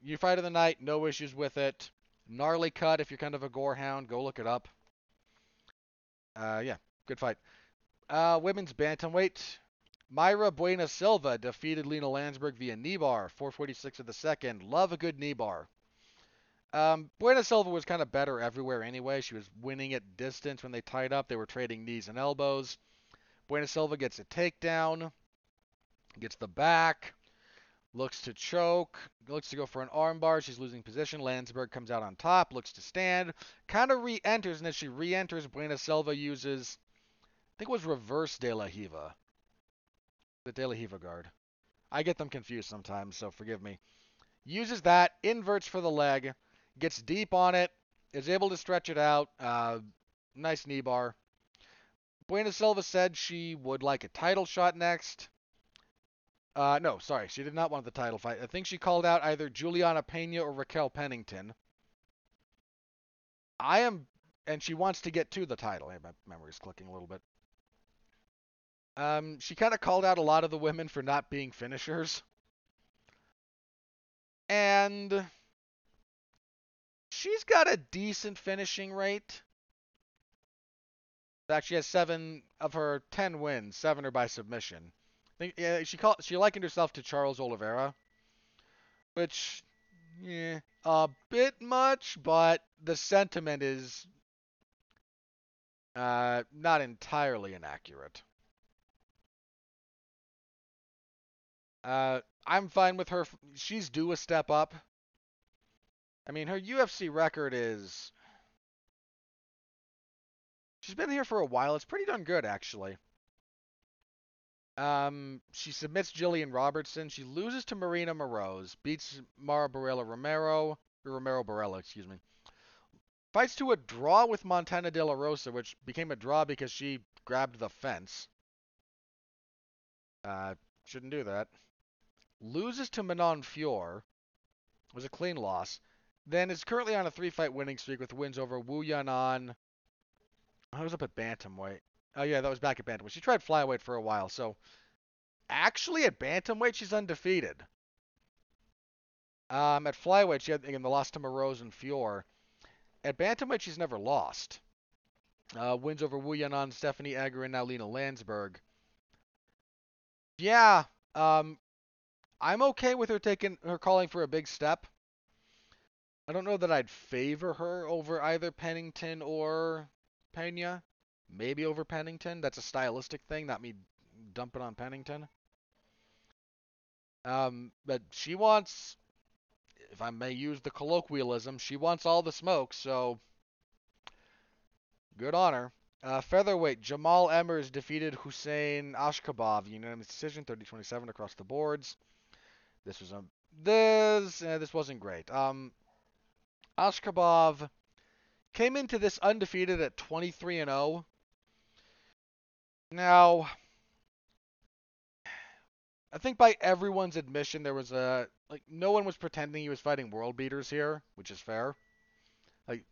You fight of the night, no issues with it. Gnarly cut if you're kind of a gorehound, go look it up. Uh, yeah, good fight. Uh, women's bantamweight. Mayra Bueno Silva defeated Lina Länsberg via knee bar, 446 of the second. Love a good knee bar. Um, Bueno Silva was kind of better everywhere anyway. She was winning at distance when they tied up. They were trading knees and elbows. Bueno Silva gets a takedown, gets the back, looks to choke, looks to go for an armbar. She's losing position. Länsberg comes out on top, looks to stand, kind of re-enters, and as she re-enters, Bueno Silva uses, I think it was reverse De La Riva. The De La Riva guard. I get them confused sometimes, so forgive me. Uses that, inverts for the leg, gets deep on it, is able to stretch it out. Uh, nice knee bar. Bueno Silva said she would like a title shot next. Uh, no, sorry, she did not want the title fight. I think she called out either Juliana Pena or Raquel Pennington. I am, and she wants to get to the title. My memory's clicking a little bit. Um, she kind of called out a lot of the women for not being finishers. And she's got a decent finishing rate. In fact, she has seven of her ten wins. Seven are by submission. Think yeah, she called she likened herself to Charles Oliveira, which yeah, a bit much, but the sentiment is uh, not entirely inaccurate. Uh, I'm fine with her. She's due a step up. I mean, her UFC record is. She's been here for a while. It's pretty darn good, actually. Um, she submits Jillian Robertson. She loses to Marina Moroz. Beats Mara Borella Romero. Romero Borella, excuse me. Fights to a draw with Montana De La Rosa, which became a draw because she grabbed the fence. Uh, shouldn't do that. Loses to Manon Fiorot. Was a clean loss. Then is currently on a three-fight winning streak with wins over Wu Yanan. I was up at bantamweight. Oh yeah, that was back at bantamweight. She tried flyweight for a while, so actually at bantamweight she's undefeated. Um, at flyweight she had again the loss to Moroz and Fiorot. At bantamweight she's never lost. Uh, wins over Wu Yanan, Stephanie Egger, and now Lina Länsberg. Yeah, um, I'm okay with her taking her calling for a big step. I don't know that I'd favor her over either Pennington or Pena. Maybe over Pennington. That's a stylistic thing, not me dumping on Pennington. Um, but she wants, if I may use the colloquialism, she wants all the smoke, so good on her. Uh, featherweight, Jamall Emmers defeated Khusein Askhabov, unanimous decision, 30-27 across the boards. This was a this uh, this wasn't great. Um, Askhabov came into this undefeated at 23 and 0. Now, I think by everyone's admission, there was a like no one was pretending he was fighting world beaters here, which is fair. Like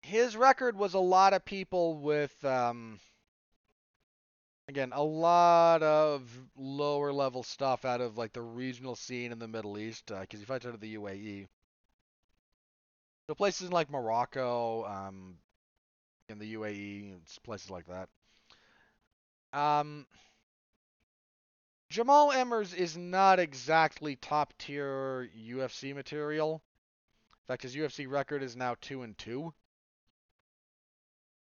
his record was a lot of people with um again a lot of lower level stuff out of like the regional scene in the Middle East because uh, he fights out of the UAE. So places like Morocco, um, in the UAE, places like that. Um, Jamall Emmers is not exactly top tier UFC material. In fact, his UFC record is now two and two,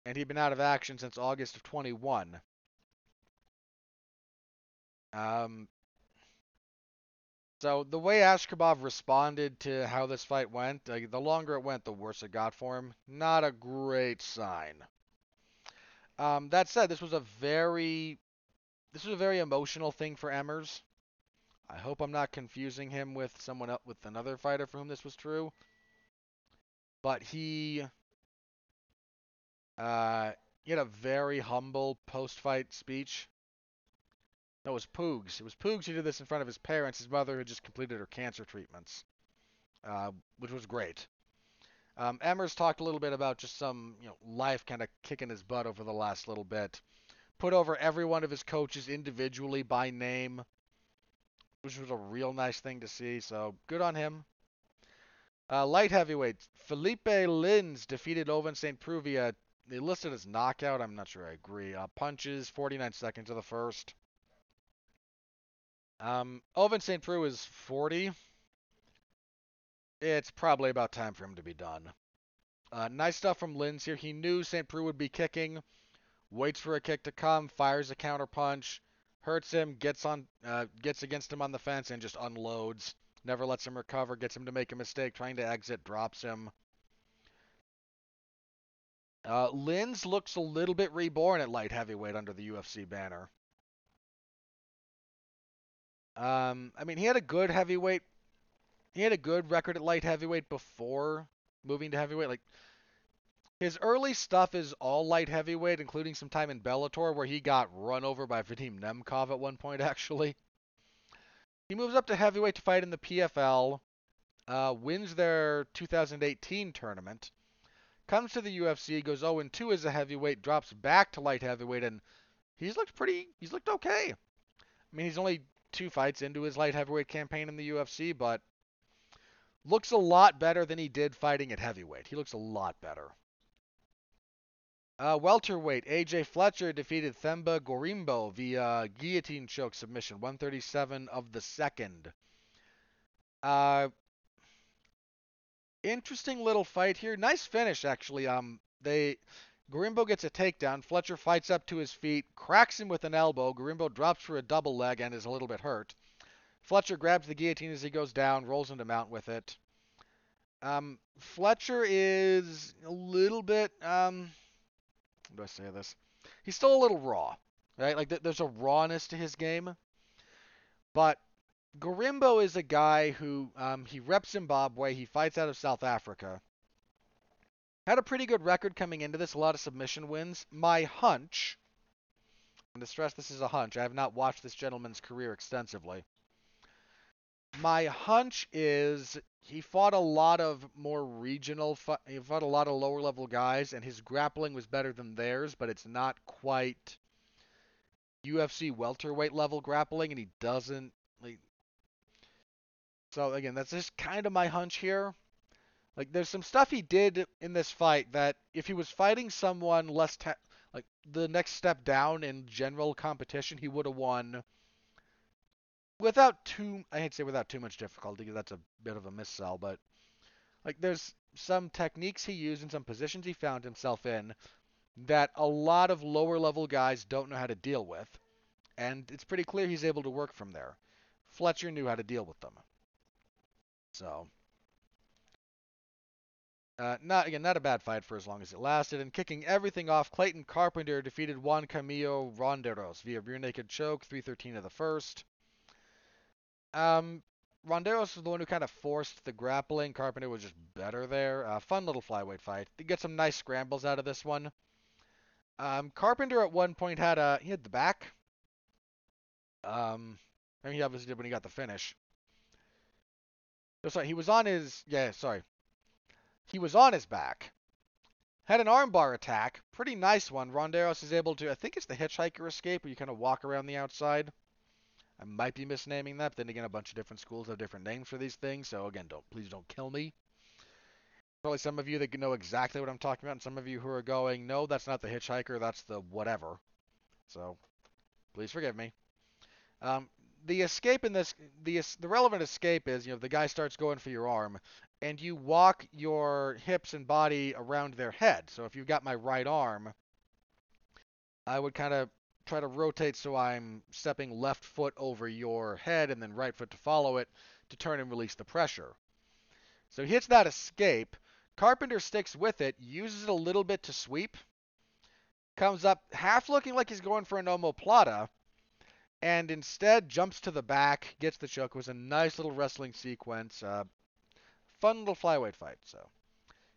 and he'd been out of action since August of 21. Um, so the way Askhabov responded to how this fight went, uh, the longer it went, the worse it got for him. Not a great sign. Um, that said, this was a very, this was a very emotional thing for Emmers. I hope I'm not confusing him with someone else, with another fighter for whom this was true. But he, uh, he had a very humble post-fight speech. It was Pogues. It was Pogues who did this in front of his parents. His mother had just completed her cancer treatments, uh, which was great. Um, Emmers talked a little bit about just some, you know, life kind of kicking his butt over the last little bit. Put over every one of his coaches individually by name, which was a real nice thing to see. So good on him. Uh, light heavyweight Felipe Lins defeated Ovince St. Preux via they listed as knockout. I'm not sure I agree. Uh, punches, 49 seconds of the first. Um, St. Preux is 40. It's probably about time for him to be done. Uh, nice stuff from Lins here. He knew St. Preux would be kicking, waits for a kick to come, fires a counter punch, hurts him, gets on, uh, gets against him on the fence, and just unloads. Never lets him recover, gets him to make a mistake, trying to exit, drops him. Uh, Lins looks a little bit reborn at light heavyweight under the UFC banner. Um, I mean, he had a good heavyweight. He had a good record at light heavyweight before moving to heavyweight. Like his early stuff is all light heavyweight, including some time in Bellator where he got run over by Vadim Nemkov at one point. Actually, he moves up to heavyweight to fight in the PFL. Uh, wins their 2018 tournament. Comes to the UFC, goes 0-2 as a heavyweight, drops back to light heavyweight, and he's looked pretty. He's looked okay. I mean, he's only two fights into his light heavyweight campaign in the UFC, but looks a lot better than he did fighting at heavyweight. He looks a lot better. Uh, welterweight AJ Fletcher defeated Themba Gorimbo via guillotine choke submission, 137 of the second. Uh, interesting little fight here. Nice finish actually. Um, they Gorimbo gets a takedown. Fletcher fights up to his feet, cracks him with an elbow. Gorimbo drops for a double leg and is a little bit hurt. Fletcher grabs the guillotine as he goes down, rolls into mount with it. Um, Fletcher is a little bit, um, how do I say this? He's still a little raw, right? Like th- there's a rawness to his game. But Gorimbo is a guy who um, he reps Zimbabwe. He fights out of South Africa. Had a pretty good record coming into this, a lot of submission wins. My hunch, and to stress this is a hunch, I have not watched this gentleman's career extensively. My hunch is he fought a lot of more regional, he fought a lot of lower level guys, and his grappling was better than theirs, but it's not quite UFC welterweight level grappling, and he doesn't. Like, so again, that's just kind of my hunch here. Like there's some stuff he did in this fight that if he was fighting someone less te- like the next step down in general competition, he would have won without too I hate to say without too much difficulty because that's a bit of a missell, but like there's some techniques he used and some positions he found himself in that a lot of lower level guys don't know how to deal with. And it's pretty clear he's able to work from there. Fletcher knew how to deal with them. So uh, not again, not a bad fight for as long as it lasted. And kicking everything off, Clayton Carpenter defeated Juan Camilo Ronderos via rear naked choke, 313 of the first. Um, Ronderos was the one who kind of forced the grappling. Carpenter was just better there. Uh, fun little flyweight fight. He get some nice scrambles out of this one. Um, Carpenter at one point had a he had the back. Um, I mean he obviously did when he got the finish. Oh, sorry, he was on his yeah. Sorry, he was on his back. Had an armbar attack. Pretty nice one. Ronderos is able to, I think it's the hitchhiker escape where you kind of walk around the outside. I might be misnaming that, but then again, a bunch of different schools have different names for these things. So again, don't please don't kill me. Probably some of you that know exactly what I'm talking about, and some of you who are going, no, that's not the hitchhiker, that's the whatever. So please forgive me. Um, the escape in this, the the relevant escape is, you know, the guy starts going for your arm, and you walk your hips and body around their head. So if you've got my right arm, I would kind of try to rotate so I'm stepping left foot over your head and then right foot to follow it to turn and release the pressure. So he hits that escape. Carpenter sticks with it, uses it a little bit to sweep, comes up half looking like he's going for an omoplata, and instead jumps to the back, gets the choke. It was a nice little wrestling sequence. Uh, fun little flyweight fight. So,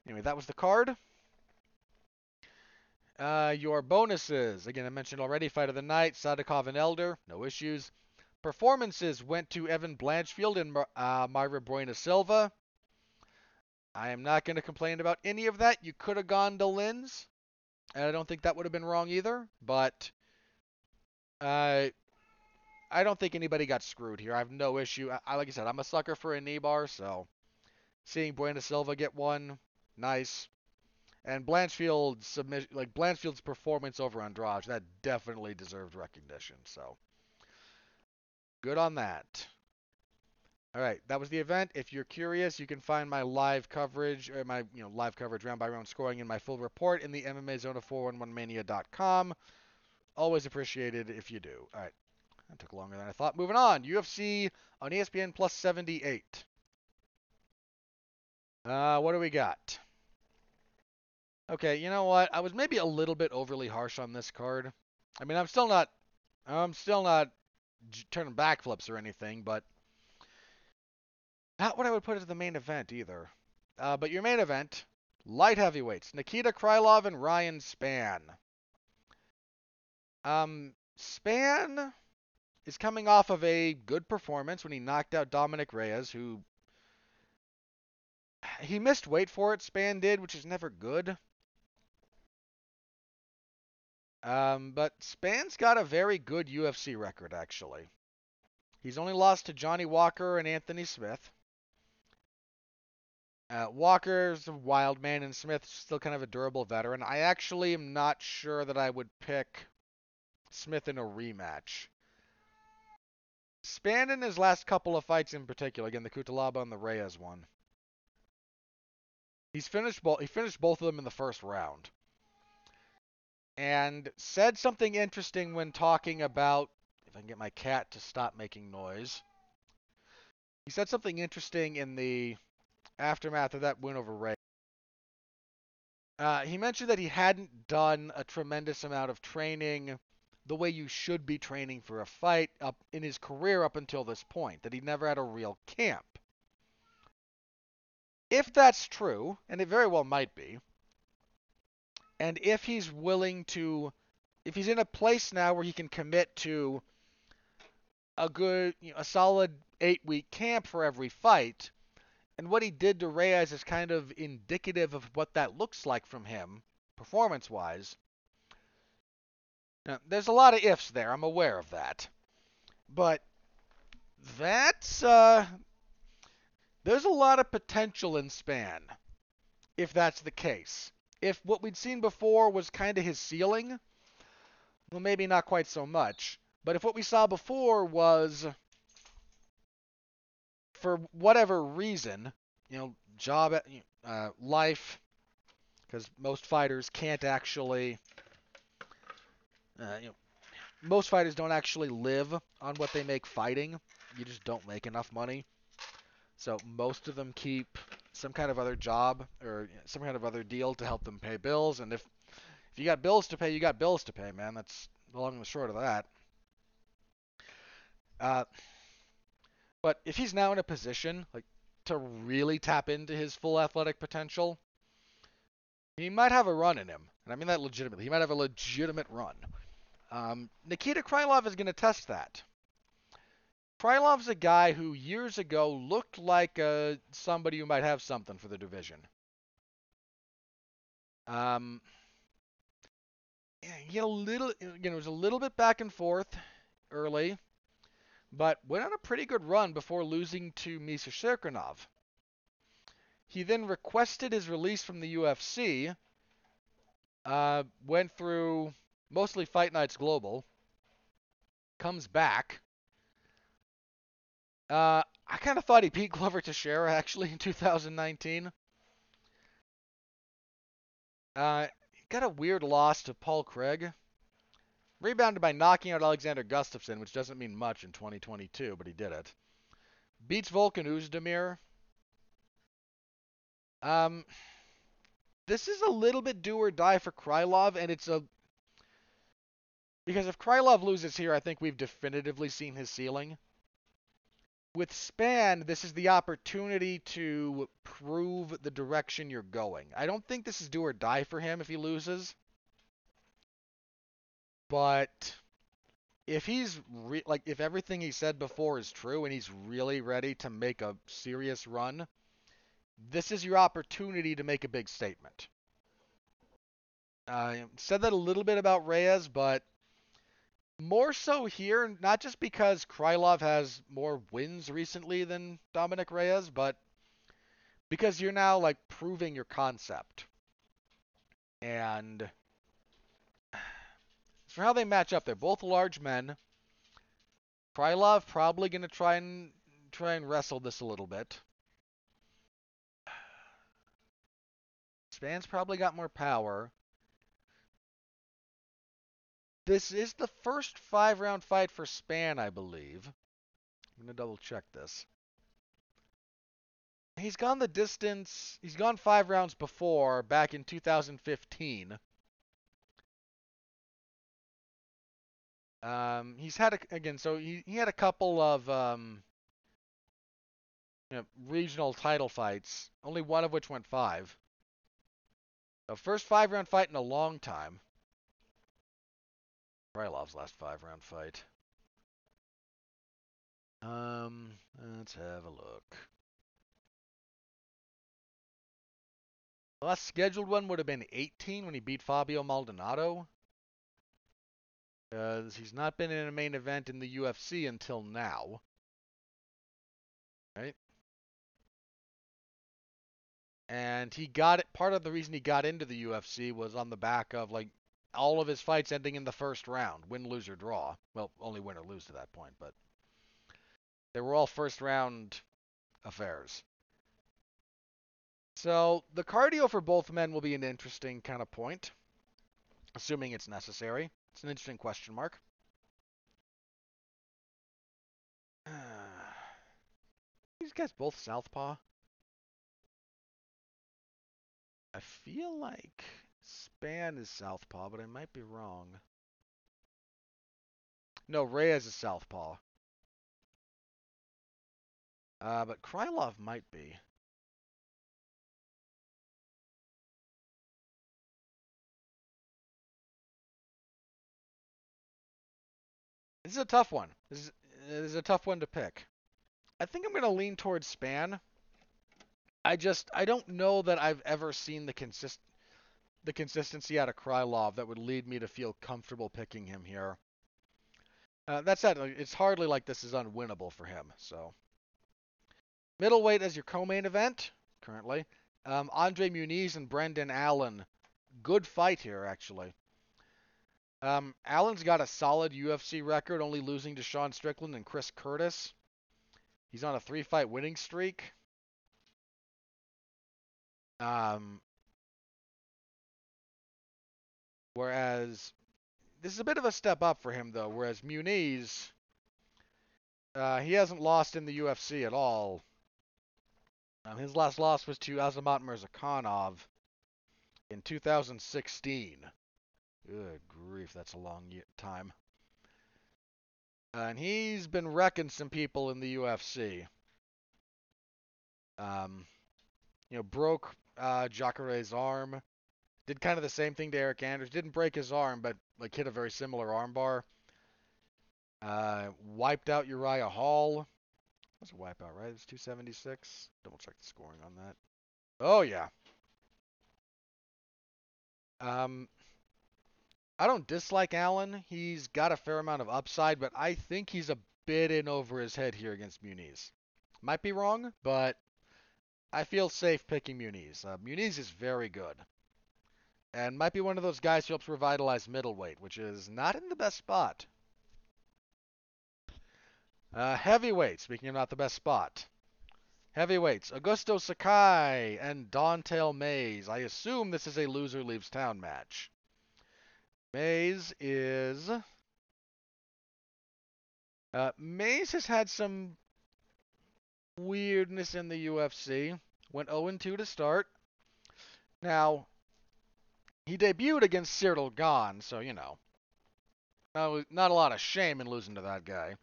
anyway, that was the card. Uh, your bonuses. Again, I mentioned already Fight of the Night, Sadykhov and Elder. No issues. Performances went to Erin Blanchfield and uh, Mayra Bueno Silva. I am not going to complain about any of that. You could have gone to Lynn's. And I don't think that would have been wrong either. But uh, I don't think anybody got screwed here. I have no issue. I, like I said, I'm a sucker for a knee bar, so seeing Bueno Silva get one, nice. And Blanchfield's submission, like Blanchfield's performance over Andrade, that definitely deserved recognition. So good on that. All right, that was the event. If you're curious, you can find my live coverage or my you know live coverage round by round scoring in my full report in the MMA Zone of 411mania.com. Always appreciated if you do. All right, that took longer than I thought. Moving on, UFC on ESPN plus 78. Uh, what do we got? Okay, you know what? I was maybe a little bit overly harsh on this card. I mean, I'm still not, I'm still not turning backflips or anything, but not what I would put as the main event either. Uh, but your main event, light heavyweights, Nikita Krylov and Ryan Spann. Um, Spann is coming off of a good performance when he knocked out Dominic Reyes, who he missed weight for it. Spann did, which is never good. Um, but Spann's got a very good UFC record, actually. He's only lost to Johnny Walker and Anthony Smith. Uh, Walker's a wild man, and Smith's still kind of a durable veteran. I actually am not sure that I would pick Smith in a rematch. Spann in his last couple of fights in particular, again the Cutelaba and the Reyes one. He's finished both. He finished both of them in the first round, and said something interesting when talking about. If I can get my cat to stop making noise. He said something interesting in the aftermath of that win over Ray. Uh, he mentioned that he hadn't done a tremendous amount of training the way you should be training for a fight up in his career up until this point, that he never had a real camp. If that's true, and it very well might be, and if he's willing to, if he's in a place now where he can commit to a good, you know, a solid eight week camp for every fight, and what he did to Reyes is kind of indicative of what that looks like from him, performance wise. Now, there's a lot of ifs there, I'm aware of that. But that's uh there's a lot of potential in Spann if that's the case. If what we'd seen before was kind of his ceiling, well maybe not quite so much. But if what we saw before was for whatever reason, you know, job, uh, life, because most fighters can't actually, uh, you know, most fighters don't actually live on what they make fighting. You just don't make enough money. So most of them keep some kind of other job or some kind of other deal to help them pay bills. And if if you got bills to pay, you got bills to pay, man. That's long and the short of that. Uh, but if he's now in a position like to really tap into his full athletic potential, he might have a run in him. And I mean that legitimately. He might have a legitimate run. Um, Nikita Krylov is going to test that. Krylov's a guy who years ago looked like uh, somebody who might have something for the division. Um, he had a little, again, it was a little bit back and forth early but went on a pretty good run before losing to Misha Cirkunov. He then requested his release from the UFC, uh, went through mostly Fight Nights Global, comes back. Uh, I kind of thought he beat Glover Teixeira actually in 2019. Uh, got a weird loss to Paul Craig. Rebounded by knocking out Alexander Gustafsson, which doesn't mean much in 2022, but he did it. Beats Volkan Oezdemir. Um, this is a little bit do or die for Krylov, and it's a Because if Krylov loses here, I think we've definitively seen his ceiling. With Spann this is the opportunity to prove the direction you're going. I don't think this is do or die for him if he loses. But if he's re- like if everything he said before is true and he's really ready to make a serious run, this is your opportunity to make a big statement. I said that a little bit about Reyes, but more so here, not just because Krylov has more wins recently than Dominic Reyes, but because you're now like proving your concept. And for how they match up, they're both large men. Krylov probably going to try and try and wrestle this a little bit. Spann's probably got more power. This is the first five round fight for Spann, I believe. I'm going to double check this. He's gone the distance. He's gone five rounds before, back in 2015. Um, he's had a, again, so he, he had a couple of um, you know, regional title fights, only one of which went five. The first five round fight in a long time. Krylov's last five round fight. Um, let's have a look. The last scheduled one would have been 18 when he beat Fabio Maldonado. He's not been in a main event in the UFC until now. Right? And he got it. Part of the reason he got into the UFC was on the back of like all of his fights ending in the first round, win, lose, or draw. Well, only win or lose to that point, but they were all first round affairs. So the cardio for both men will be an interesting kind of point, assuming it's necessary. It's an interesting question mark. These guys both southpaw. I feel like Spann is southpaw, but I might be wrong. No, Reyes is a southpaw. Uh, but Krylov might be. This is a tough one. This is, this is a tough one to pick. I think I'm going to lean towards Spann. I just I don't know that I've ever seen the consist the consistency out of Krylov that would lead me to feel comfortable picking him here. Uh, that said, it's hardly like this is unwinnable for him. So, middleweight as your co-main event currently. Um, Andre Muniz and Brendan Allen. Good fight here, actually. Um, Allen's got a solid UFC record, only losing to Sean Strickland and Chris Curtis. He's on a three-fight winning streak. Um, whereas this is a bit of a step up for him, though. Whereas Muniz, uh, he hasn't lost in the UFC at all. Um, his last loss was to Azamat Murzakanov in 2016. Good grief, that's a long time. Uh, and he's been wrecking some people in the UFC. Um, you know, broke uh, Jacare's arm. Did kind of the same thing to Eryk Anders. Didn't break his arm, but like hit a very similar armbar. Uh, wiped out Uriah Hall. That's a wipeout, right? It's 276. Double check the scoring on that. Oh yeah. Um, I don't dislike Allen. He's got a fair amount of upside, but I think he's a bit in over his head here against Muniz. Might be wrong, but I feel safe picking Muniz. Uh, Muniz is very good. And might be one of those guys who helps revitalize middleweight, which is not in the best spot. Uh, heavyweight, speaking of not the best spot. Heavyweights, Augusto Sakai and Don'Tale Mayes. I assume this is a loser leaves town match. Mayes is... Uh, Mayes has had some weirdness in the UFC. Went 0-2 to start. Now, he debuted against Ciryl Gane, so, you know. not, not a lot of shame in losing to that guy.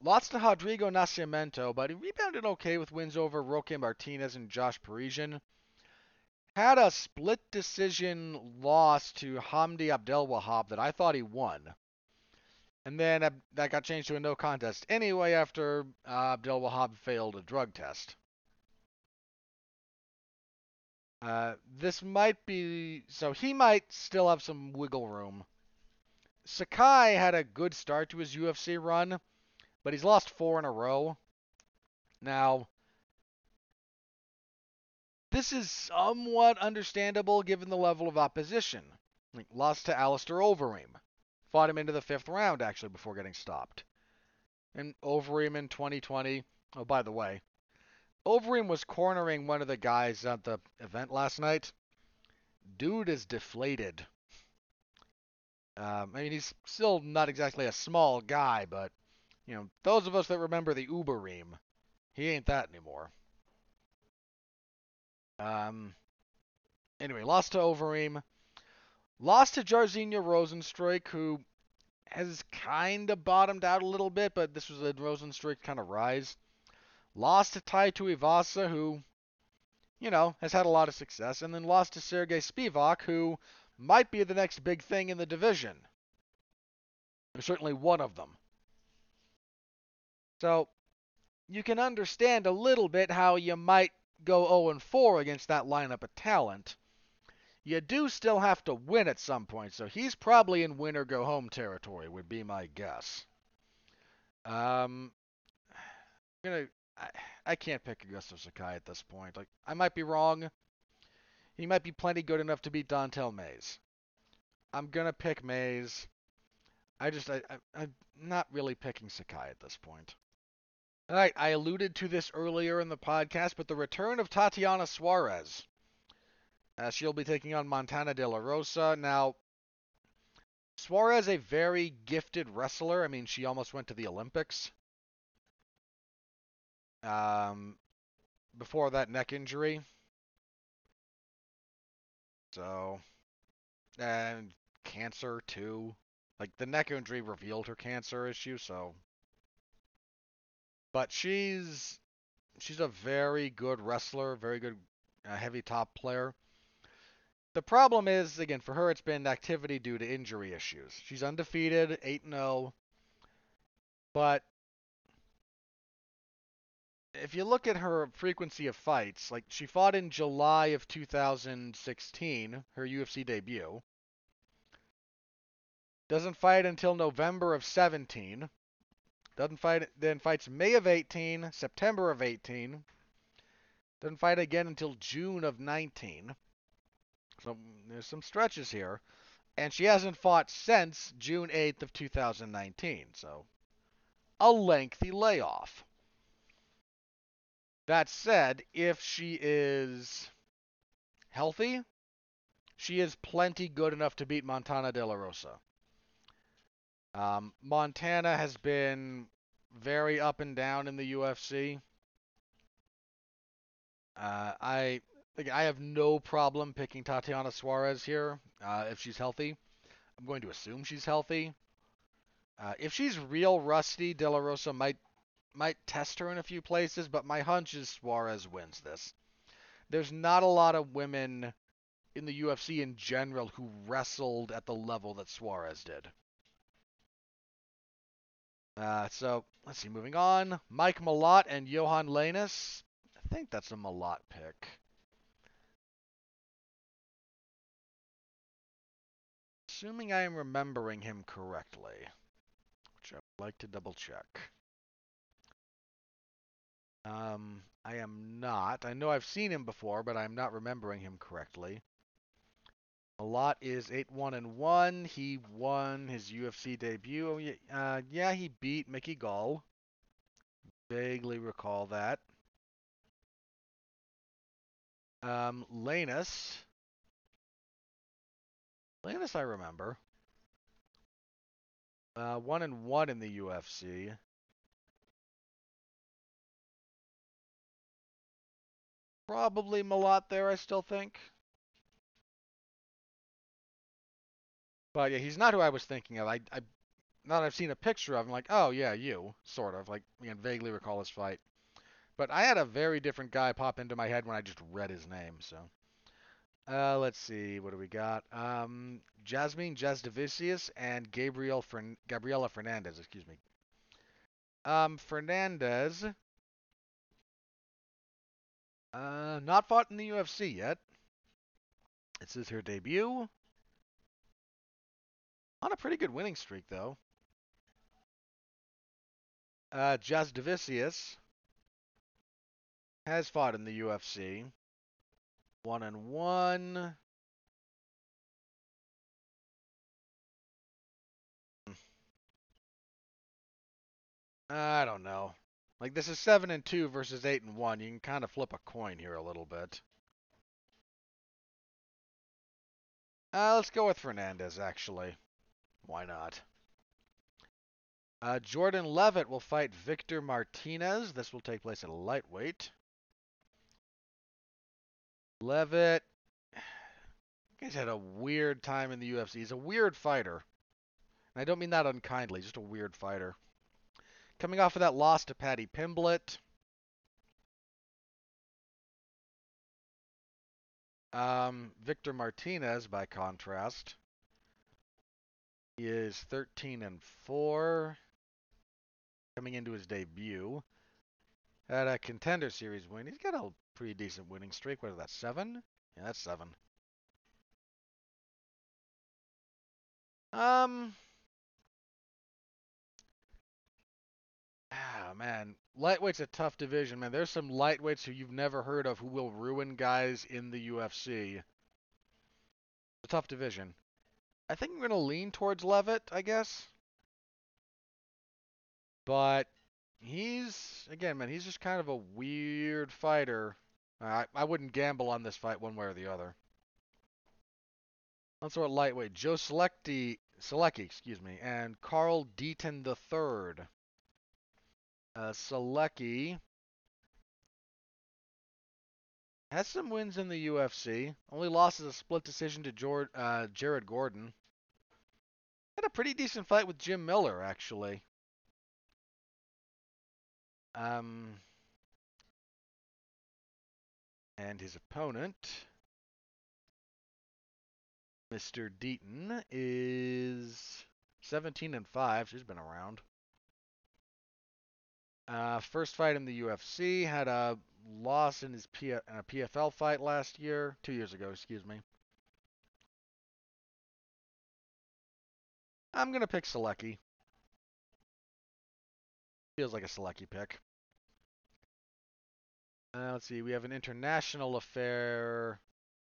Lots to Rodrigo Nascimento, but he rebounded okay with wins over Roque Martinez and Josh Parisian. Had a split decision loss to Hamdi Abdelwahab that I thought he won. And then that got changed to a no contest anyway after uh, Abdelwahab failed a drug test. Uh, this might be so he might still have some wiggle room. Sakai had a good start to his UFC run, but he's lost four in a row. Now, this is somewhat understandable given the level of opposition. Like, lost to Alistair Overeem. Fought him into the fifth round, actually, before getting stopped. And Overeem in 2020. Oh, by the way, Overeem was cornering one of the guys at the event last night. Dude is deflated. Um, I mean, he's still not exactly a small guy, but, you know, those of us that remember the Ubereem, he ain't that anymore. Um, anyway, lost to Overeem. Lost to Jairzinho Rozenstruik, who has kind of bottomed out a little bit, but this was a Rozenstruik kind of rise. Lost to Tai Tuivasa, who, you know, has had a lot of success, and then lost to Sergey Spivak, who might be the next big thing in the division. Or certainly one of them. So, you can understand a little bit how you might go 0 4 against that lineup of talent. You do still have to win at some point, so he's probably in win or go home territory, would be my guess. Um, I'm gonna I, can't pick Augusto Sakai at this point. Like I might be wrong. He might be plenty good enough to beat Don'Tale Mayes. I'm gonna pick Mayes. I just I, I I'm not really picking Sakai at this point. All right, I alluded to this earlier in the podcast, but the return of Tatiana Suarez. Uh, she'll be taking on Montana De La Rosa. Now, Suarez, a very gifted wrestler. I mean, she almost went to the Olympics. Um, before that neck injury. So, and cancer too. Like the neck injury revealed her cancer issue, so. But she's she's a very good wrestler, very good uh, heavy top player. The problem is, again, for her, it's been activity due to injury issues. She's undefeated, 8 0. But if you look at her frequency of fights, like she fought in July of 2016, her UFC debut. Doesn't fight until November of 17. Doesn't fight then fights May of 18, September of 18. Doesn't fight again until June of 19. So there's some stretches here. And she hasn't fought since June 8th of 2019. So a lengthy layoff. That said, if she is healthy, she is plenty good enough to beat Montana De La Rosa. Um, Montana has been very up and down in the UFC. Uh, I I have no problem picking Tatiana Suarez here uh, if she's healthy. I'm going to assume she's healthy. Uh, if she's real rusty, De La Rosa might might test her in a few places, but my hunch is Suarez wins this. There's not a lot of women in the UFC in general who wrestled at the level that Suarez did. Uh, so let's see. Moving on, Mike Malott and Yohan Lainesse. I think that's a Malott pick. Assuming I am remembering him correctly, which I would like to double check. Um, I am not. I know I've seen him before, but I'm not remembering him correctly. Malott is 8-1 and 1. He won his UFC debut. Oh, yeah, uh, yeah, he beat Mickey Gall. Vaguely recall that. Um, Lainesse. Lainesse, I remember. Uh, one and one in the UFC. Probably Malott there, I still think. But yeah, he's not who I was thinking of. I, I now that I've seen a picture of him, like, oh yeah, you, sort of, like, can vaguely recall his fight. But I had a very different guy pop into my head when I just read his name. So, uh, let's see, what do we got? Um, Jasmine Jasudavicius and Gabriel Fern- Gabriela Fernandez, excuse me. Um, Fernandez, uh, not fought in the UFC yet. This is her debut. On a pretty good winning streak, though. Uh, Jasudavicius has fought in the UFC. One and one. I don't know. Like this is seven and two versus eight and one. You can kind of flip a coin here a little bit. Uh, let's go with Fernandez, actually. Why not? Uh, Jordan Levitt will fight Victor Martinez. This will take place at lightweight. Levitt, he's had a weird time in the UFC. He's a weird fighter. And I don't mean that unkindly, just a weird fighter. Coming off of that loss to Paddy Pimblett. Um, Victor Martinez, by contrast, is 13 and 4 coming into his debut. Had a contender series win. He's got a pretty decent winning streak. What is that, seven? Yeah, that's seven. Um, ah man, lightweight's a tough division, man. There's some lightweights who you've never heard of who will ruin guys in the UFC. It's a tough division. I think I'm gonna lean towards Levitt, I guess. But he's again, man, he's just kind of a weird fighter. I I wouldn't gamble on this fight one way or the other. Let's it lightweight. Joe Selecti, Solecki, excuse me, and Carl Deaton III. Uh, Solecki has some wins in the UFC. Only lost as a split decision to Jord, uh, Jared Gordon. Had a pretty decent fight with Jim Miller, actually. Um, and his opponent, Mr. Deaton, is 17 and 5. She's been around. Uh, first fight in the UFC had a loss in his P- uh, PFL fight last year, two years ago, excuse me. I'm gonna pick Solecki. Feels like a Solecki pick. Uh, let's see. We have an international affair.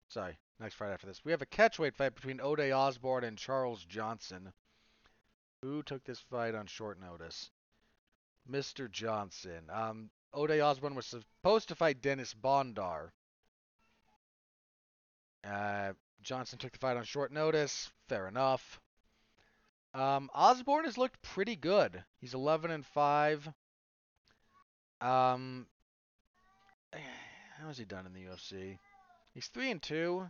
Sorry, next fight after this. We have a catchweight fight between Ode Osborne and Charles Johnson. Who took this fight on short notice? Mr. Johnson. Um, Ode Osborne was supposed to fight Dennis Bondar. Uh, Johnson took the fight on short notice. Fair enough. Um, Osborne has looked pretty good. He's 11 and 5. Um, how has he done in the UFC? He's 3 and 2.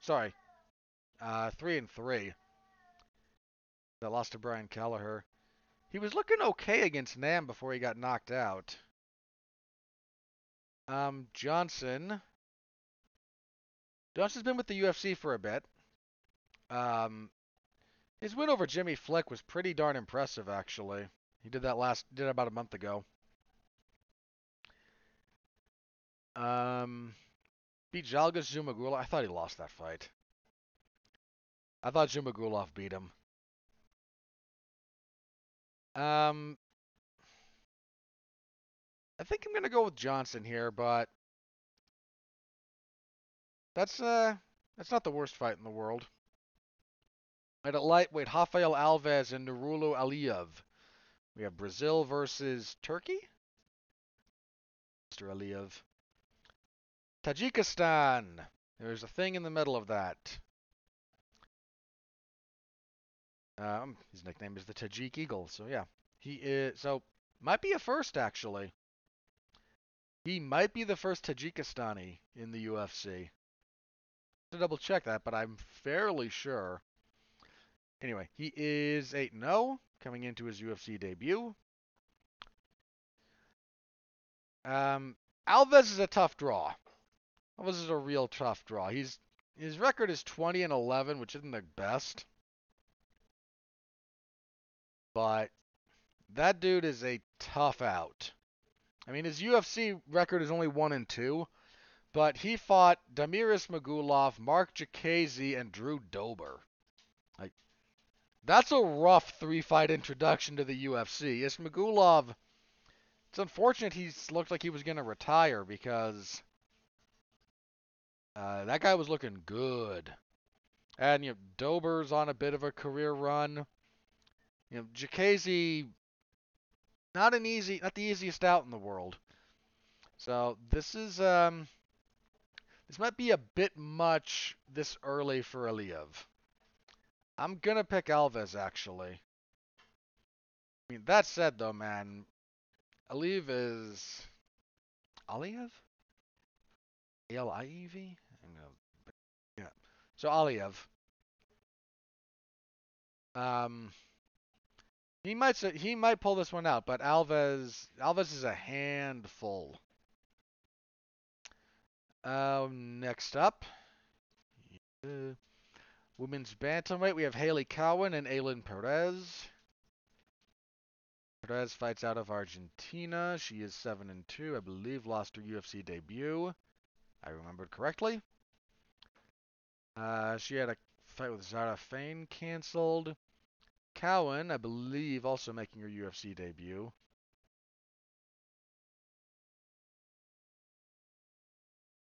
Sorry. Uh, 3 and 3. That lost to Brian Kelleher. He was looking okay against Nam before he got knocked out. Um, Johnson. Johnson's been with the UFC for a bit. Um, his win over Jimmy Flick was pretty darn impressive, actually. He did that last, did about a month ago. Um, beat Zhalgas Zhumagulov. I thought he lost that fight. I thought Zhumagulov beat him. Um, I think I'm gonna go with Johnson here, but that's uh that's not the worst fight in the world. At a lightweight, Rafael Alves and Nurullo Aliyev. We have Brazil versus Turkey. Mr. Aliyev. Tajikistan. There's a thing in the middle of that. Um, his nickname is the Tajik Eagle. So yeah, he is. So might be a first actually. He might be the first Tajikistani in the UFC. To double check that, but I'm fairly sure. Anyway, he is 8 0 coming into his UFC debut. Um, Alves is a tough draw. Alves is a real tough draw. He's his record is 20 and 11, which isn't the best. But that dude is a tough out. I mean, his UFC record is only 1 and 2, but he fought Damir Ismagulov, Mark Diakiese, and Drew Dober. Like, that's a rough three fight introduction to the UFC. Ismagulov, it's unfortunate he looked like he was going to retire because uh, that guy was looking good. And, you know, Dober's on a bit of a career run. You know, Diakiese, not an easy, not the easiest out in the world. So this is, um, this might be a bit much this early for Aliyev. I'm gonna pick Alves actually. I mean, that said though, man, Aliyev is Aliyev. A L I E V. Yeah. So Aliyev. Um, he might he might pull this one out, but Alves Alves is a handful. Um, next up, uh, women's bantamweight, we have Haley Cowan and Ailin Perez. Perez fights out of Argentina. She is seven and two, I believe. Lost her UFC debut. I remembered correctly. Uh, she had a fight with Zarah Fairn canceled. Cowan, I believe, also making her UFC debut.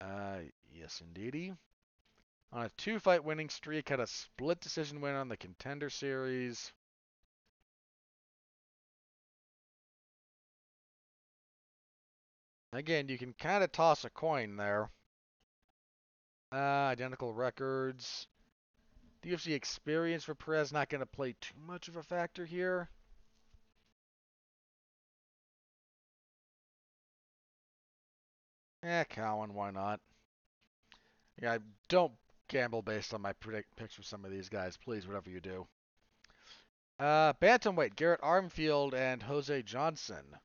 Uh, yes, indeedy. On a two-fight winning streak, had a split decision win on the Contender Series. Again, you can kind of toss a coin there. Uh, identical records. The UFC experience for Perez not going to play too much of a factor here. Eh, Cowan, why not? Yeah, don't gamble based on my predict picks for some of these guys, please, whatever you do. Uh, bantamweight, Garrett Armfield and Jose Johnson.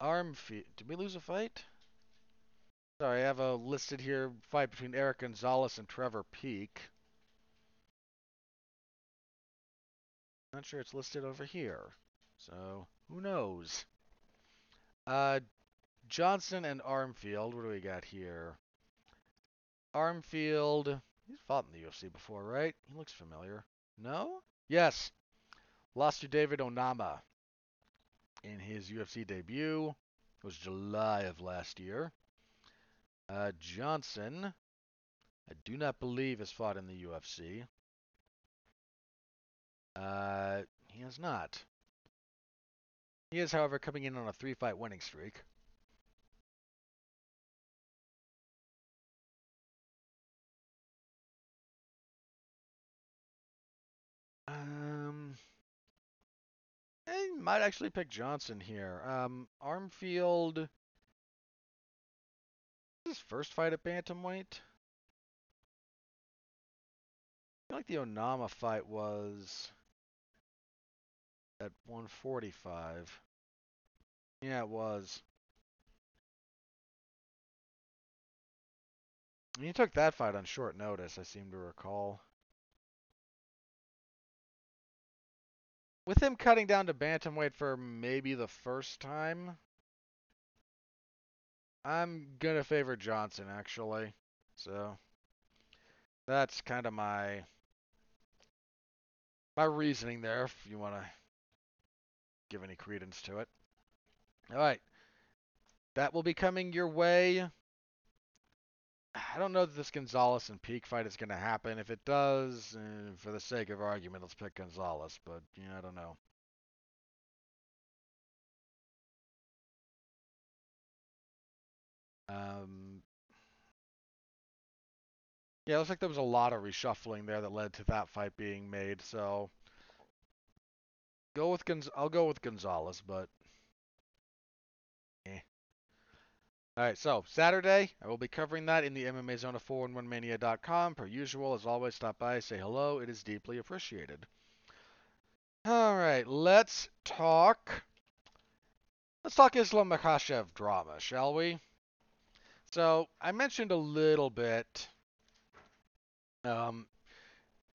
Armfield, did we lose a fight? Sorry, I have a listed here fight between Eric Gonzalez and Trevor Peek. Not sure it's listed over here, so who knows? Uh, Johnson and Armfield. What do we got here? Armfield. He's fought in the UFC before, right? He looks familiar. No? Yes. Lost to David Onama in his UFC debut. It was July of last year. Uh, Johnson, I do not believe has fought in the UFC. Uh, he has not. He is, however, coming in on a three-fight winning streak. Um, I might actually pick Johnson here. Um, Armfield. His first fight at bantamweight. I feel like the Onama fight was at 145. Yeah, it was. He took that fight on short notice, I seem to recall. With him cutting down to bantamweight for maybe the first time, I'm going to favor Johnson, actually. So, that's kind of my my reasoning there, if you want to give any credence to it. All right. That will be coming your way. I don't know that this Gonzalez and Peek fight is going to happen. If it does, uh, for the sake of argument, let's pick Gonzalez. But, yeah, I don't know. Um, yeah, looks like there was a lot of reshuffling there that led to that fight being made. So, go with Gonz- I'll go with Gonzalez, but eh. All right, so Saturday, I will be covering that in the MMA Zone of 411mania.com. Per usual, as always, stop by, say hello. It is deeply appreciated. All right, let's talk. Let's talk Islam Makhachev drama, shall we? So I mentioned a little bit. Um,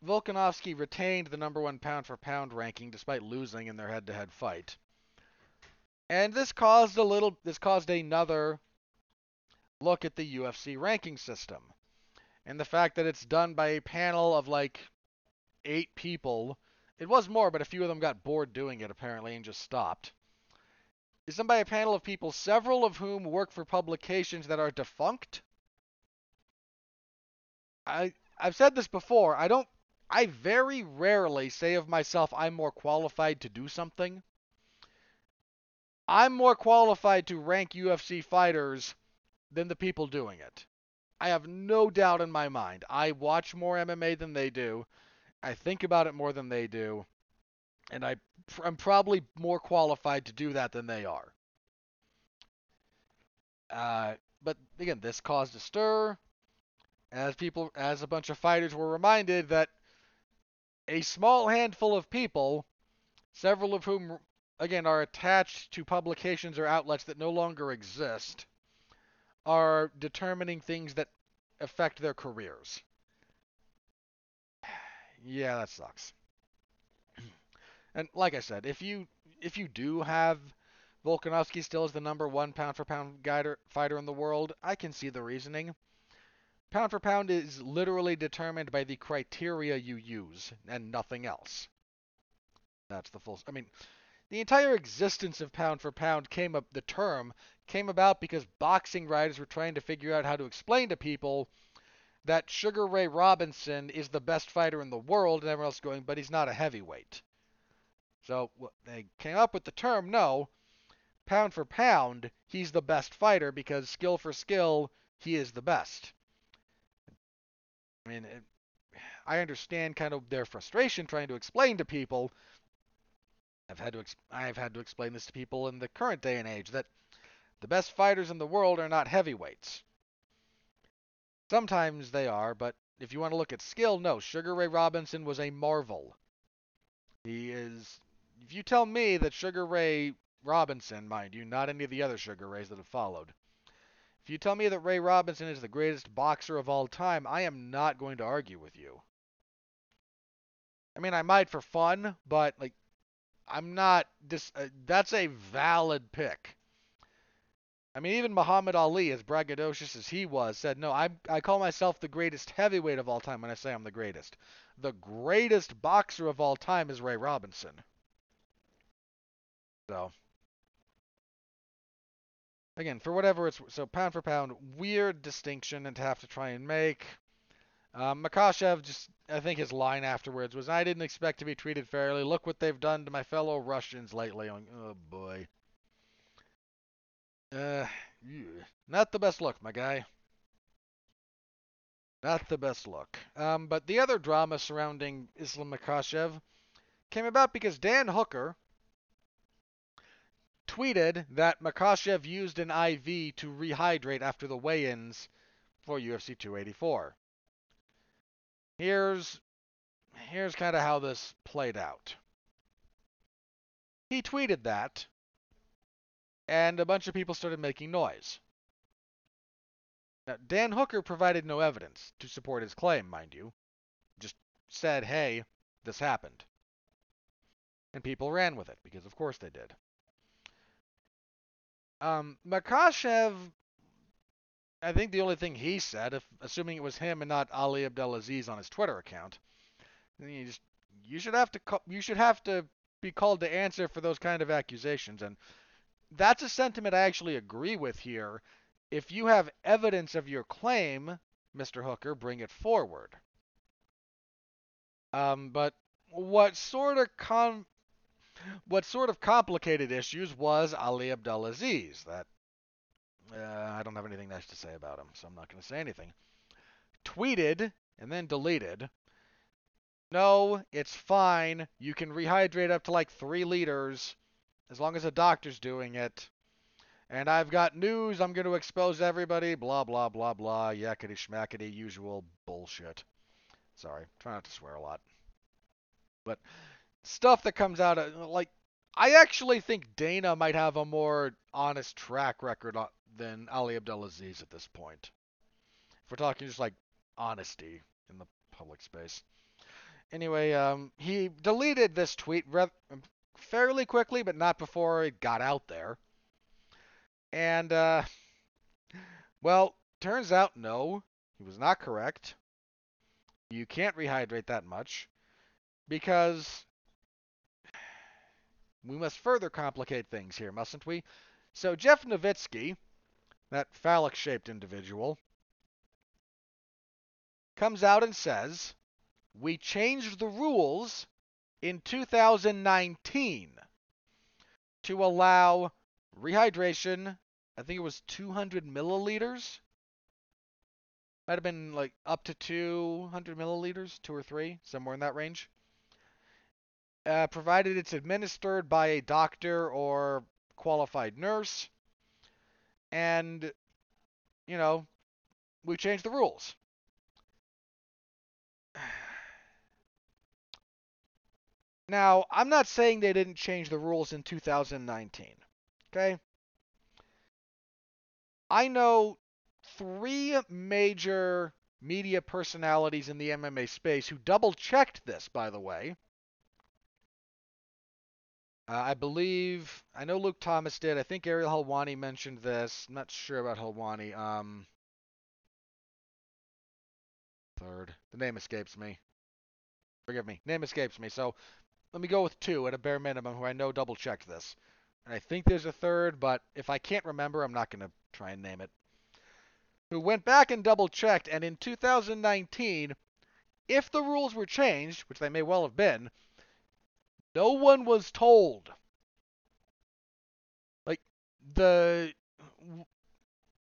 Volkanovski retained the number one pound for pound ranking despite losing in their head-to-head fight, and this caused a little. This caused another look at the UFC ranking system, and the fact that it's done by a panel of like eight people. It was more, but a few of them got bored doing it apparently and just stopped is done by a panel of people, several of whom work for publications that are defunct. I I've said this before. I don't I very rarely say of myself I'm more qualified to do something. I'm more qualified to rank UFC fighters than the people doing it. I have no doubt in my mind. I watch more MMA than they do. I think about it more than they do. And I I'm probably more qualified to do that than they are. Uh, but again, this caused a stir, as people, as a bunch of fighters were reminded that a small handful of people, several of whom, again, are attached to publications or outlets that no longer exist, are determining things that affect their careers. yeah, that sucks. And like I said, if you if you do have Volkanovski still is the number one pound for pound guider, fighter in the world, I can see the reasoning. Pound for pound is literally determined by the criteria you use and nothing else. That's the full. I mean, the entire existence of pound for pound came up. The term came about because boxing writers were trying to figure out how to explain to people that Sugar Ray Robinson is the best fighter in the world, and everyone else going, but he's not a heavyweight. So they came up with the term, no, pound for pound, he's the best fighter because skill for skill, he is the best. I mean, it, I understand kind of their frustration trying to explain to people. I've had to I've had to explain this to people in the current day and age that the best fighters in the world are not heavyweights. Sometimes they are, but if you want to look at skill, no. Sugar Ray Robinson was a marvel. He is if you tell me that Sugar Ray Robinson, mind you, not any of the other Sugar Rays that have followed, if you tell me that Ray Robinson is the greatest boxer of all time, I am not going to argue with you. I mean, I might for fun, but like, I'm not. Dis- uh, that's a valid pick. I mean, even Muhammad Ali, as braggadocious as he was, said, "No, I I call myself the greatest heavyweight of all time when I say I'm the greatest. The greatest boxer of all time is Ray Robinson." So again, for whatever it's so pound for pound, weird distinction and to have to try and make. Um, Makhachev just, I think his line afterwards was, "I didn't expect to be treated fairly. Look what they've done to my fellow Russians lately." oh boy. Uh, not the best look, my guy. Not the best look. Um, but the other drama surrounding Islam Makhachev came about because Dan Hooker, tweeted that Makhachev used an IV to rehydrate after the weigh-ins for UFC 284. Here's here's kind of how this played out. He tweeted that, and a bunch of people started making noise. Now, Dan Hooker provided no evidence to support his claim, mind you. Just said, hey, this happened. And people ran with it, because of course they did. Um, Makhachev, I think the only thing he said, if assuming it was him and not Ali Abdelaziz on his Twitter account, you just you should have to you should have to be called to answer for those kind of accusations, and that's a sentiment I actually agree with here. If you have evidence of your claim, Mr. Hooker, bring it forward. Um, but what sort of con what sort of complicated issues was Ali Abdelaziz. That uh, I don't have anything nice to say about him, so I'm not going to say anything. Tweeted and then deleted. No, it's fine. You can rehydrate up to like three liters as long as a doctor's doing it. And I've got news. I'm going to expose everybody. Blah, blah, blah, blah. Yakety schmackety. Usual bullshit. Sorry. Try not to swear a lot. But stuff that comes out of, like, I actually think Dana might have a more honest track record than Ali Abdelaziz at this point. If we're talking just like honesty in the public space. Anyway, um, he deleted this tweet fairly quickly, but not before it got out there. And, uh, well, turns out no, he was not correct. You can't rehydrate that much because we must further complicate things here, mustn't we? So Jeff Novitzky, that phallic-shaped individual, comes out and says, we changed the rules in 2019 to allow rehydration. I think it was 200 milliliters. Might have been like up to 200 milliliters, two or three, somewhere in that range. Uh, provided it's administered by a doctor or qualified nurse. And, you know, we changed the rules. Now, I'm not saying they didn't change the rules in 2019. Okay? I know three major media personalities in the MMA space who double checked this, by the way. Uh, I believe, I know Luke Thomas did. I think Ariel Helwani mentioned this. I'm not sure about Helwani. Um, third. The name escapes me. Forgive me. Name escapes me. So let me go with two at a bare minimum who I know double checked this. And I think there's a third, but if I can't remember, I'm not going to try and name it. Who went back and double checked, and in 2019, if the rules were changed, which they may well have been, no one was told. Like the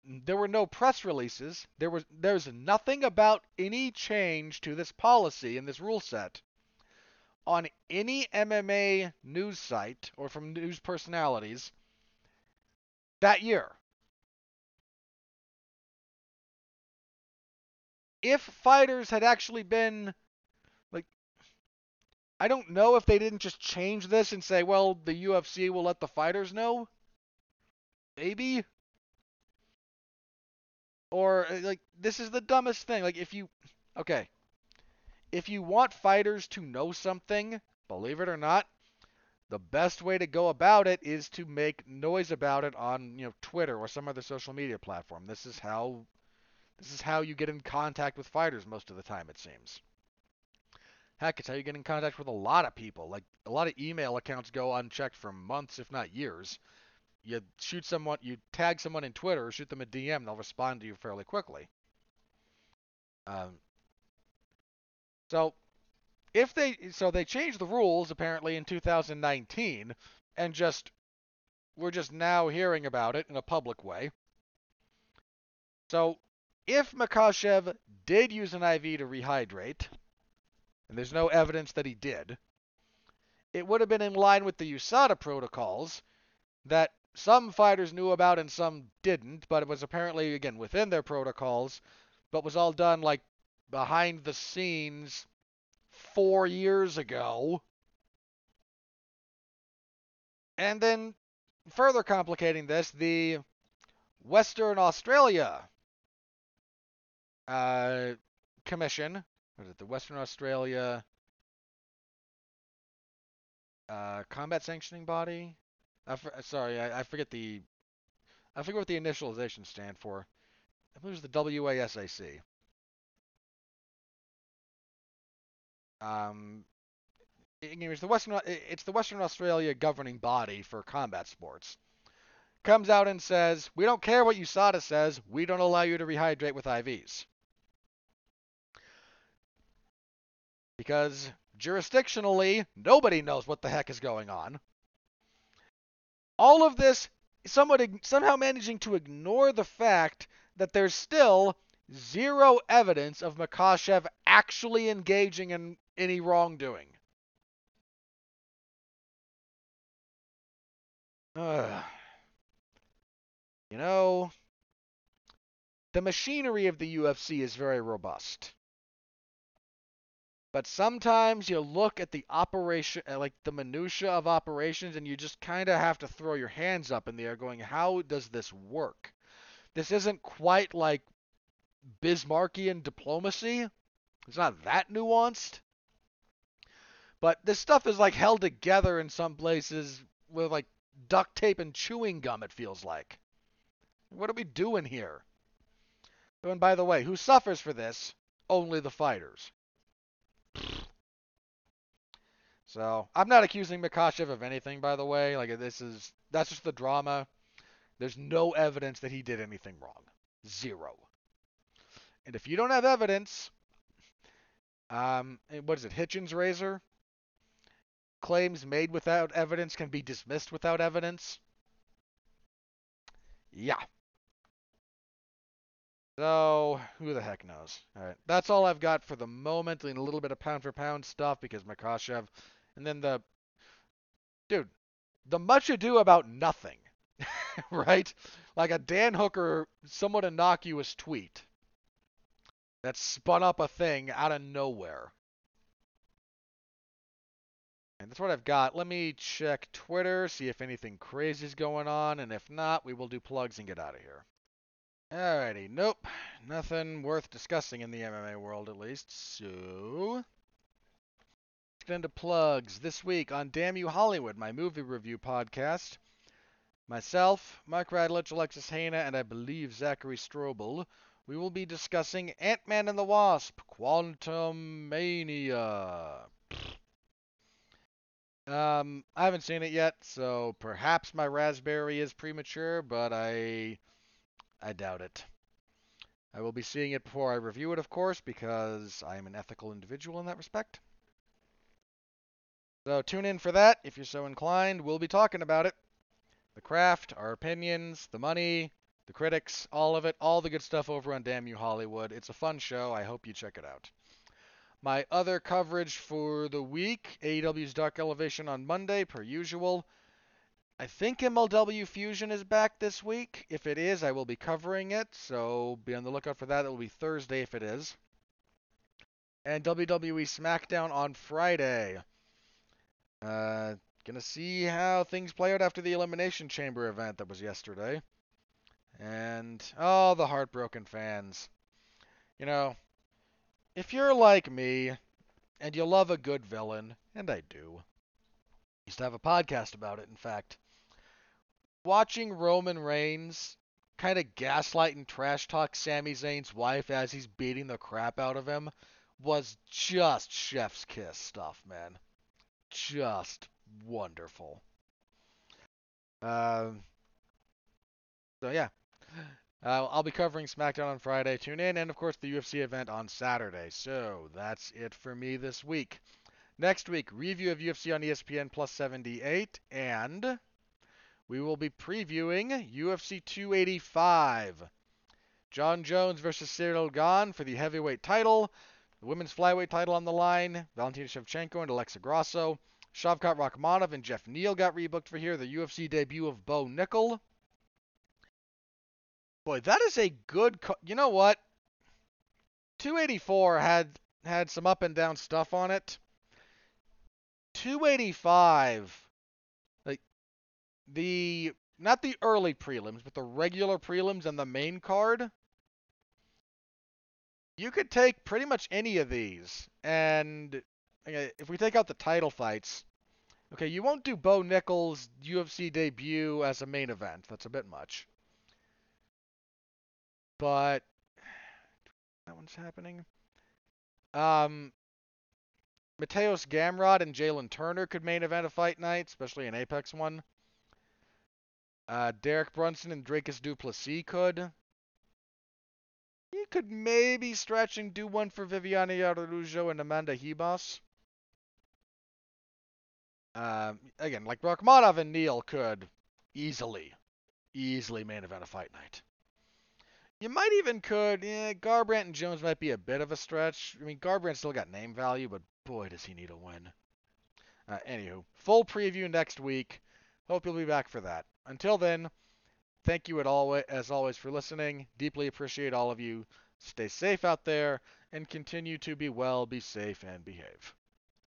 there were no press releases. There was there's nothing about any change to this policy in this rule set on any MMA news site or from news personalities that year. If fighters had actually been I don't know if they didn't just change this and say, well, the UFC will let the fighters know. Maybe. Or uh, like this is the dumbest thing. Like if you okay, if you want fighters to know something, believe it or not, the best way to go about it is to make noise about it on, you know, Twitter or some other social media platform. This is how this is how you get in contact with fighters most of the time it seems. Heck, it's how you get in contact with a lot of people. Like a lot of email accounts go unchecked for months, if not years. You shoot someone, you tag someone in Twitter, or shoot them a DM, they'll respond to you fairly quickly. Um, so if they so they changed the rules apparently in 2019 and just we're just now hearing about it in a public way. So if Makhachev did use an IV to rehydrate, and there's no evidence that he did, it would have been in line with the USADA protocols that some fighters knew about and some didn't, but it was apparently, again, within their protocols, but was all done like behind the scenes four years ago. And then, further complicating this, the Western Australia uh, Commission, what is it, the Western Australia uh, Combat Sanctioning Body? I for, sorry, I, I, forget the I forget what the initializations stand for. I believe it was the WASAC. Um, it's the Western it's the Western Australia governing body for combat sports. Comes out and says, "We don't care what USADA says. We don't allow you to rehydrate with IVs." Because jurisdictionally, nobody knows what the heck is going on. All of this somewhat somehow managing to ignore the fact that there's still zero evidence of Makhachev actually engaging in any wrongdoing. you know, the machinery of the UFC is very robust. But sometimes you look at the operation, uh, like the minutia of operations, and you just kind of have to throw your hands up in the air, going, "How does this work?" This isn't quite like Bismarckian diplomacy. It's not that nuanced. But this stuff is like held together in some places with like duct tape and chewing gum, it feels like. What are we doing here? And by the way, who suffers for this? Only the fighters. So I'm not accusing Makhachev of anything, by the way. Like this is that's just the drama. There's no evidence that he did anything wrong. Zero. And if you don't have evidence, um, what is it? Hitchens razor. Claims made without evidence can be dismissed without evidence. Yeah. So, who the heck knows? All right, that's all I've got for the moment. And a little bit of pound for pound stuff because Makhachev, and then the dude, the much ado about nothing, right? Like a Dan Hooker, somewhat innocuous tweet that spun up a thing out of nowhere. And that's what I've got. Let me check Twitter, see if anything crazy is going on, and if not, we will do plugs and get out of here. Alrighty, nope. Nothing worth discussing in the MMA world, at least. So, get into plugs. This week on Damn You Hollywood, my movie review podcast, myself, Mark Radulich, Alexis Hejna, and I believe Zachary Strobel, we will be discussing Ant-Man and the Wasp, Quantumania. Um, I haven't seen it yet, so perhaps my raspberry is premature, but I I doubt it. I will be seeing it before I review it, of course, because I am an ethical individual in that respect. So tune in for that if you're so inclined. We'll be talking about it. The craft, our opinions, the money, the critics, all of it, all the good stuff over on Damn You Hollywood. It's a fun show. I hope you check it out. My other coverage for the week AEW's Dark Elevation on Monday, per usual. I think MLW Fusion is back this week. If it is, I will be covering it, so be on the lookout for that. It will be Thursday if it is. And WWE SmackDown on Friday. Uh, gonna see how things play out after the Elimination Chamber event that was yesterday. And, oh, the heartbroken fans. You know, if you're like me and you love a good villain, and I do, used to have a podcast about it, in fact watching Roman Reigns kind of gaslight and trash talk Sami Zayn's wife as he's beating the crap out of him was just chef's kiss stuff, man. Just wonderful. Um, so yeah, uh, I'll be covering SmackDown on Friday. Tune in, and of course the UFC event on Saturday. So that's it for me this week. Next week, review of UFC on ESPN Plus 78 and we will be previewing UFC 285. Jon Jones versus Ciryl Gane for the heavyweight title. The women's flyweight title on the line. Valentina Shevchenko and Alexa Grasso. Shavkat Rakhmonov and Geoff Neal got rebooked for here. The UFC debut of Bo Nickal. Boy, that is a good. Co- you know what? 284 had had some up and down stuff on it. 285 like the not the early prelims, but the regular prelims and the main card, you could take pretty much any of these. And if we take out the title fights, okay, you won't do Bo Nickal's UFC debut as a main event. That's a bit much. But that one's happening. Um, Mateusz Gamrot and Jalen Turner could main event a fight night, especially an Apex one. Uh, Derek Brunson and Dricus Du Plessis could. You could maybe stretch and do one for Viviane Araujo and Amanda Ribas. Um, again, like Rakhmonov and Neal could easily, easily main event a fight night. You might even could, yeah, Garbrandt and Jones might be a bit of a stretch. I mean, Garbrandt still got name value, but boy, does he need a win. Uh, anywho, full preview next week. Hope you'll be back for that. Until then, Thank you all, as always for listening. Deeply appreciate all of you. Stay safe out there and continue to be well, be safe, and behave.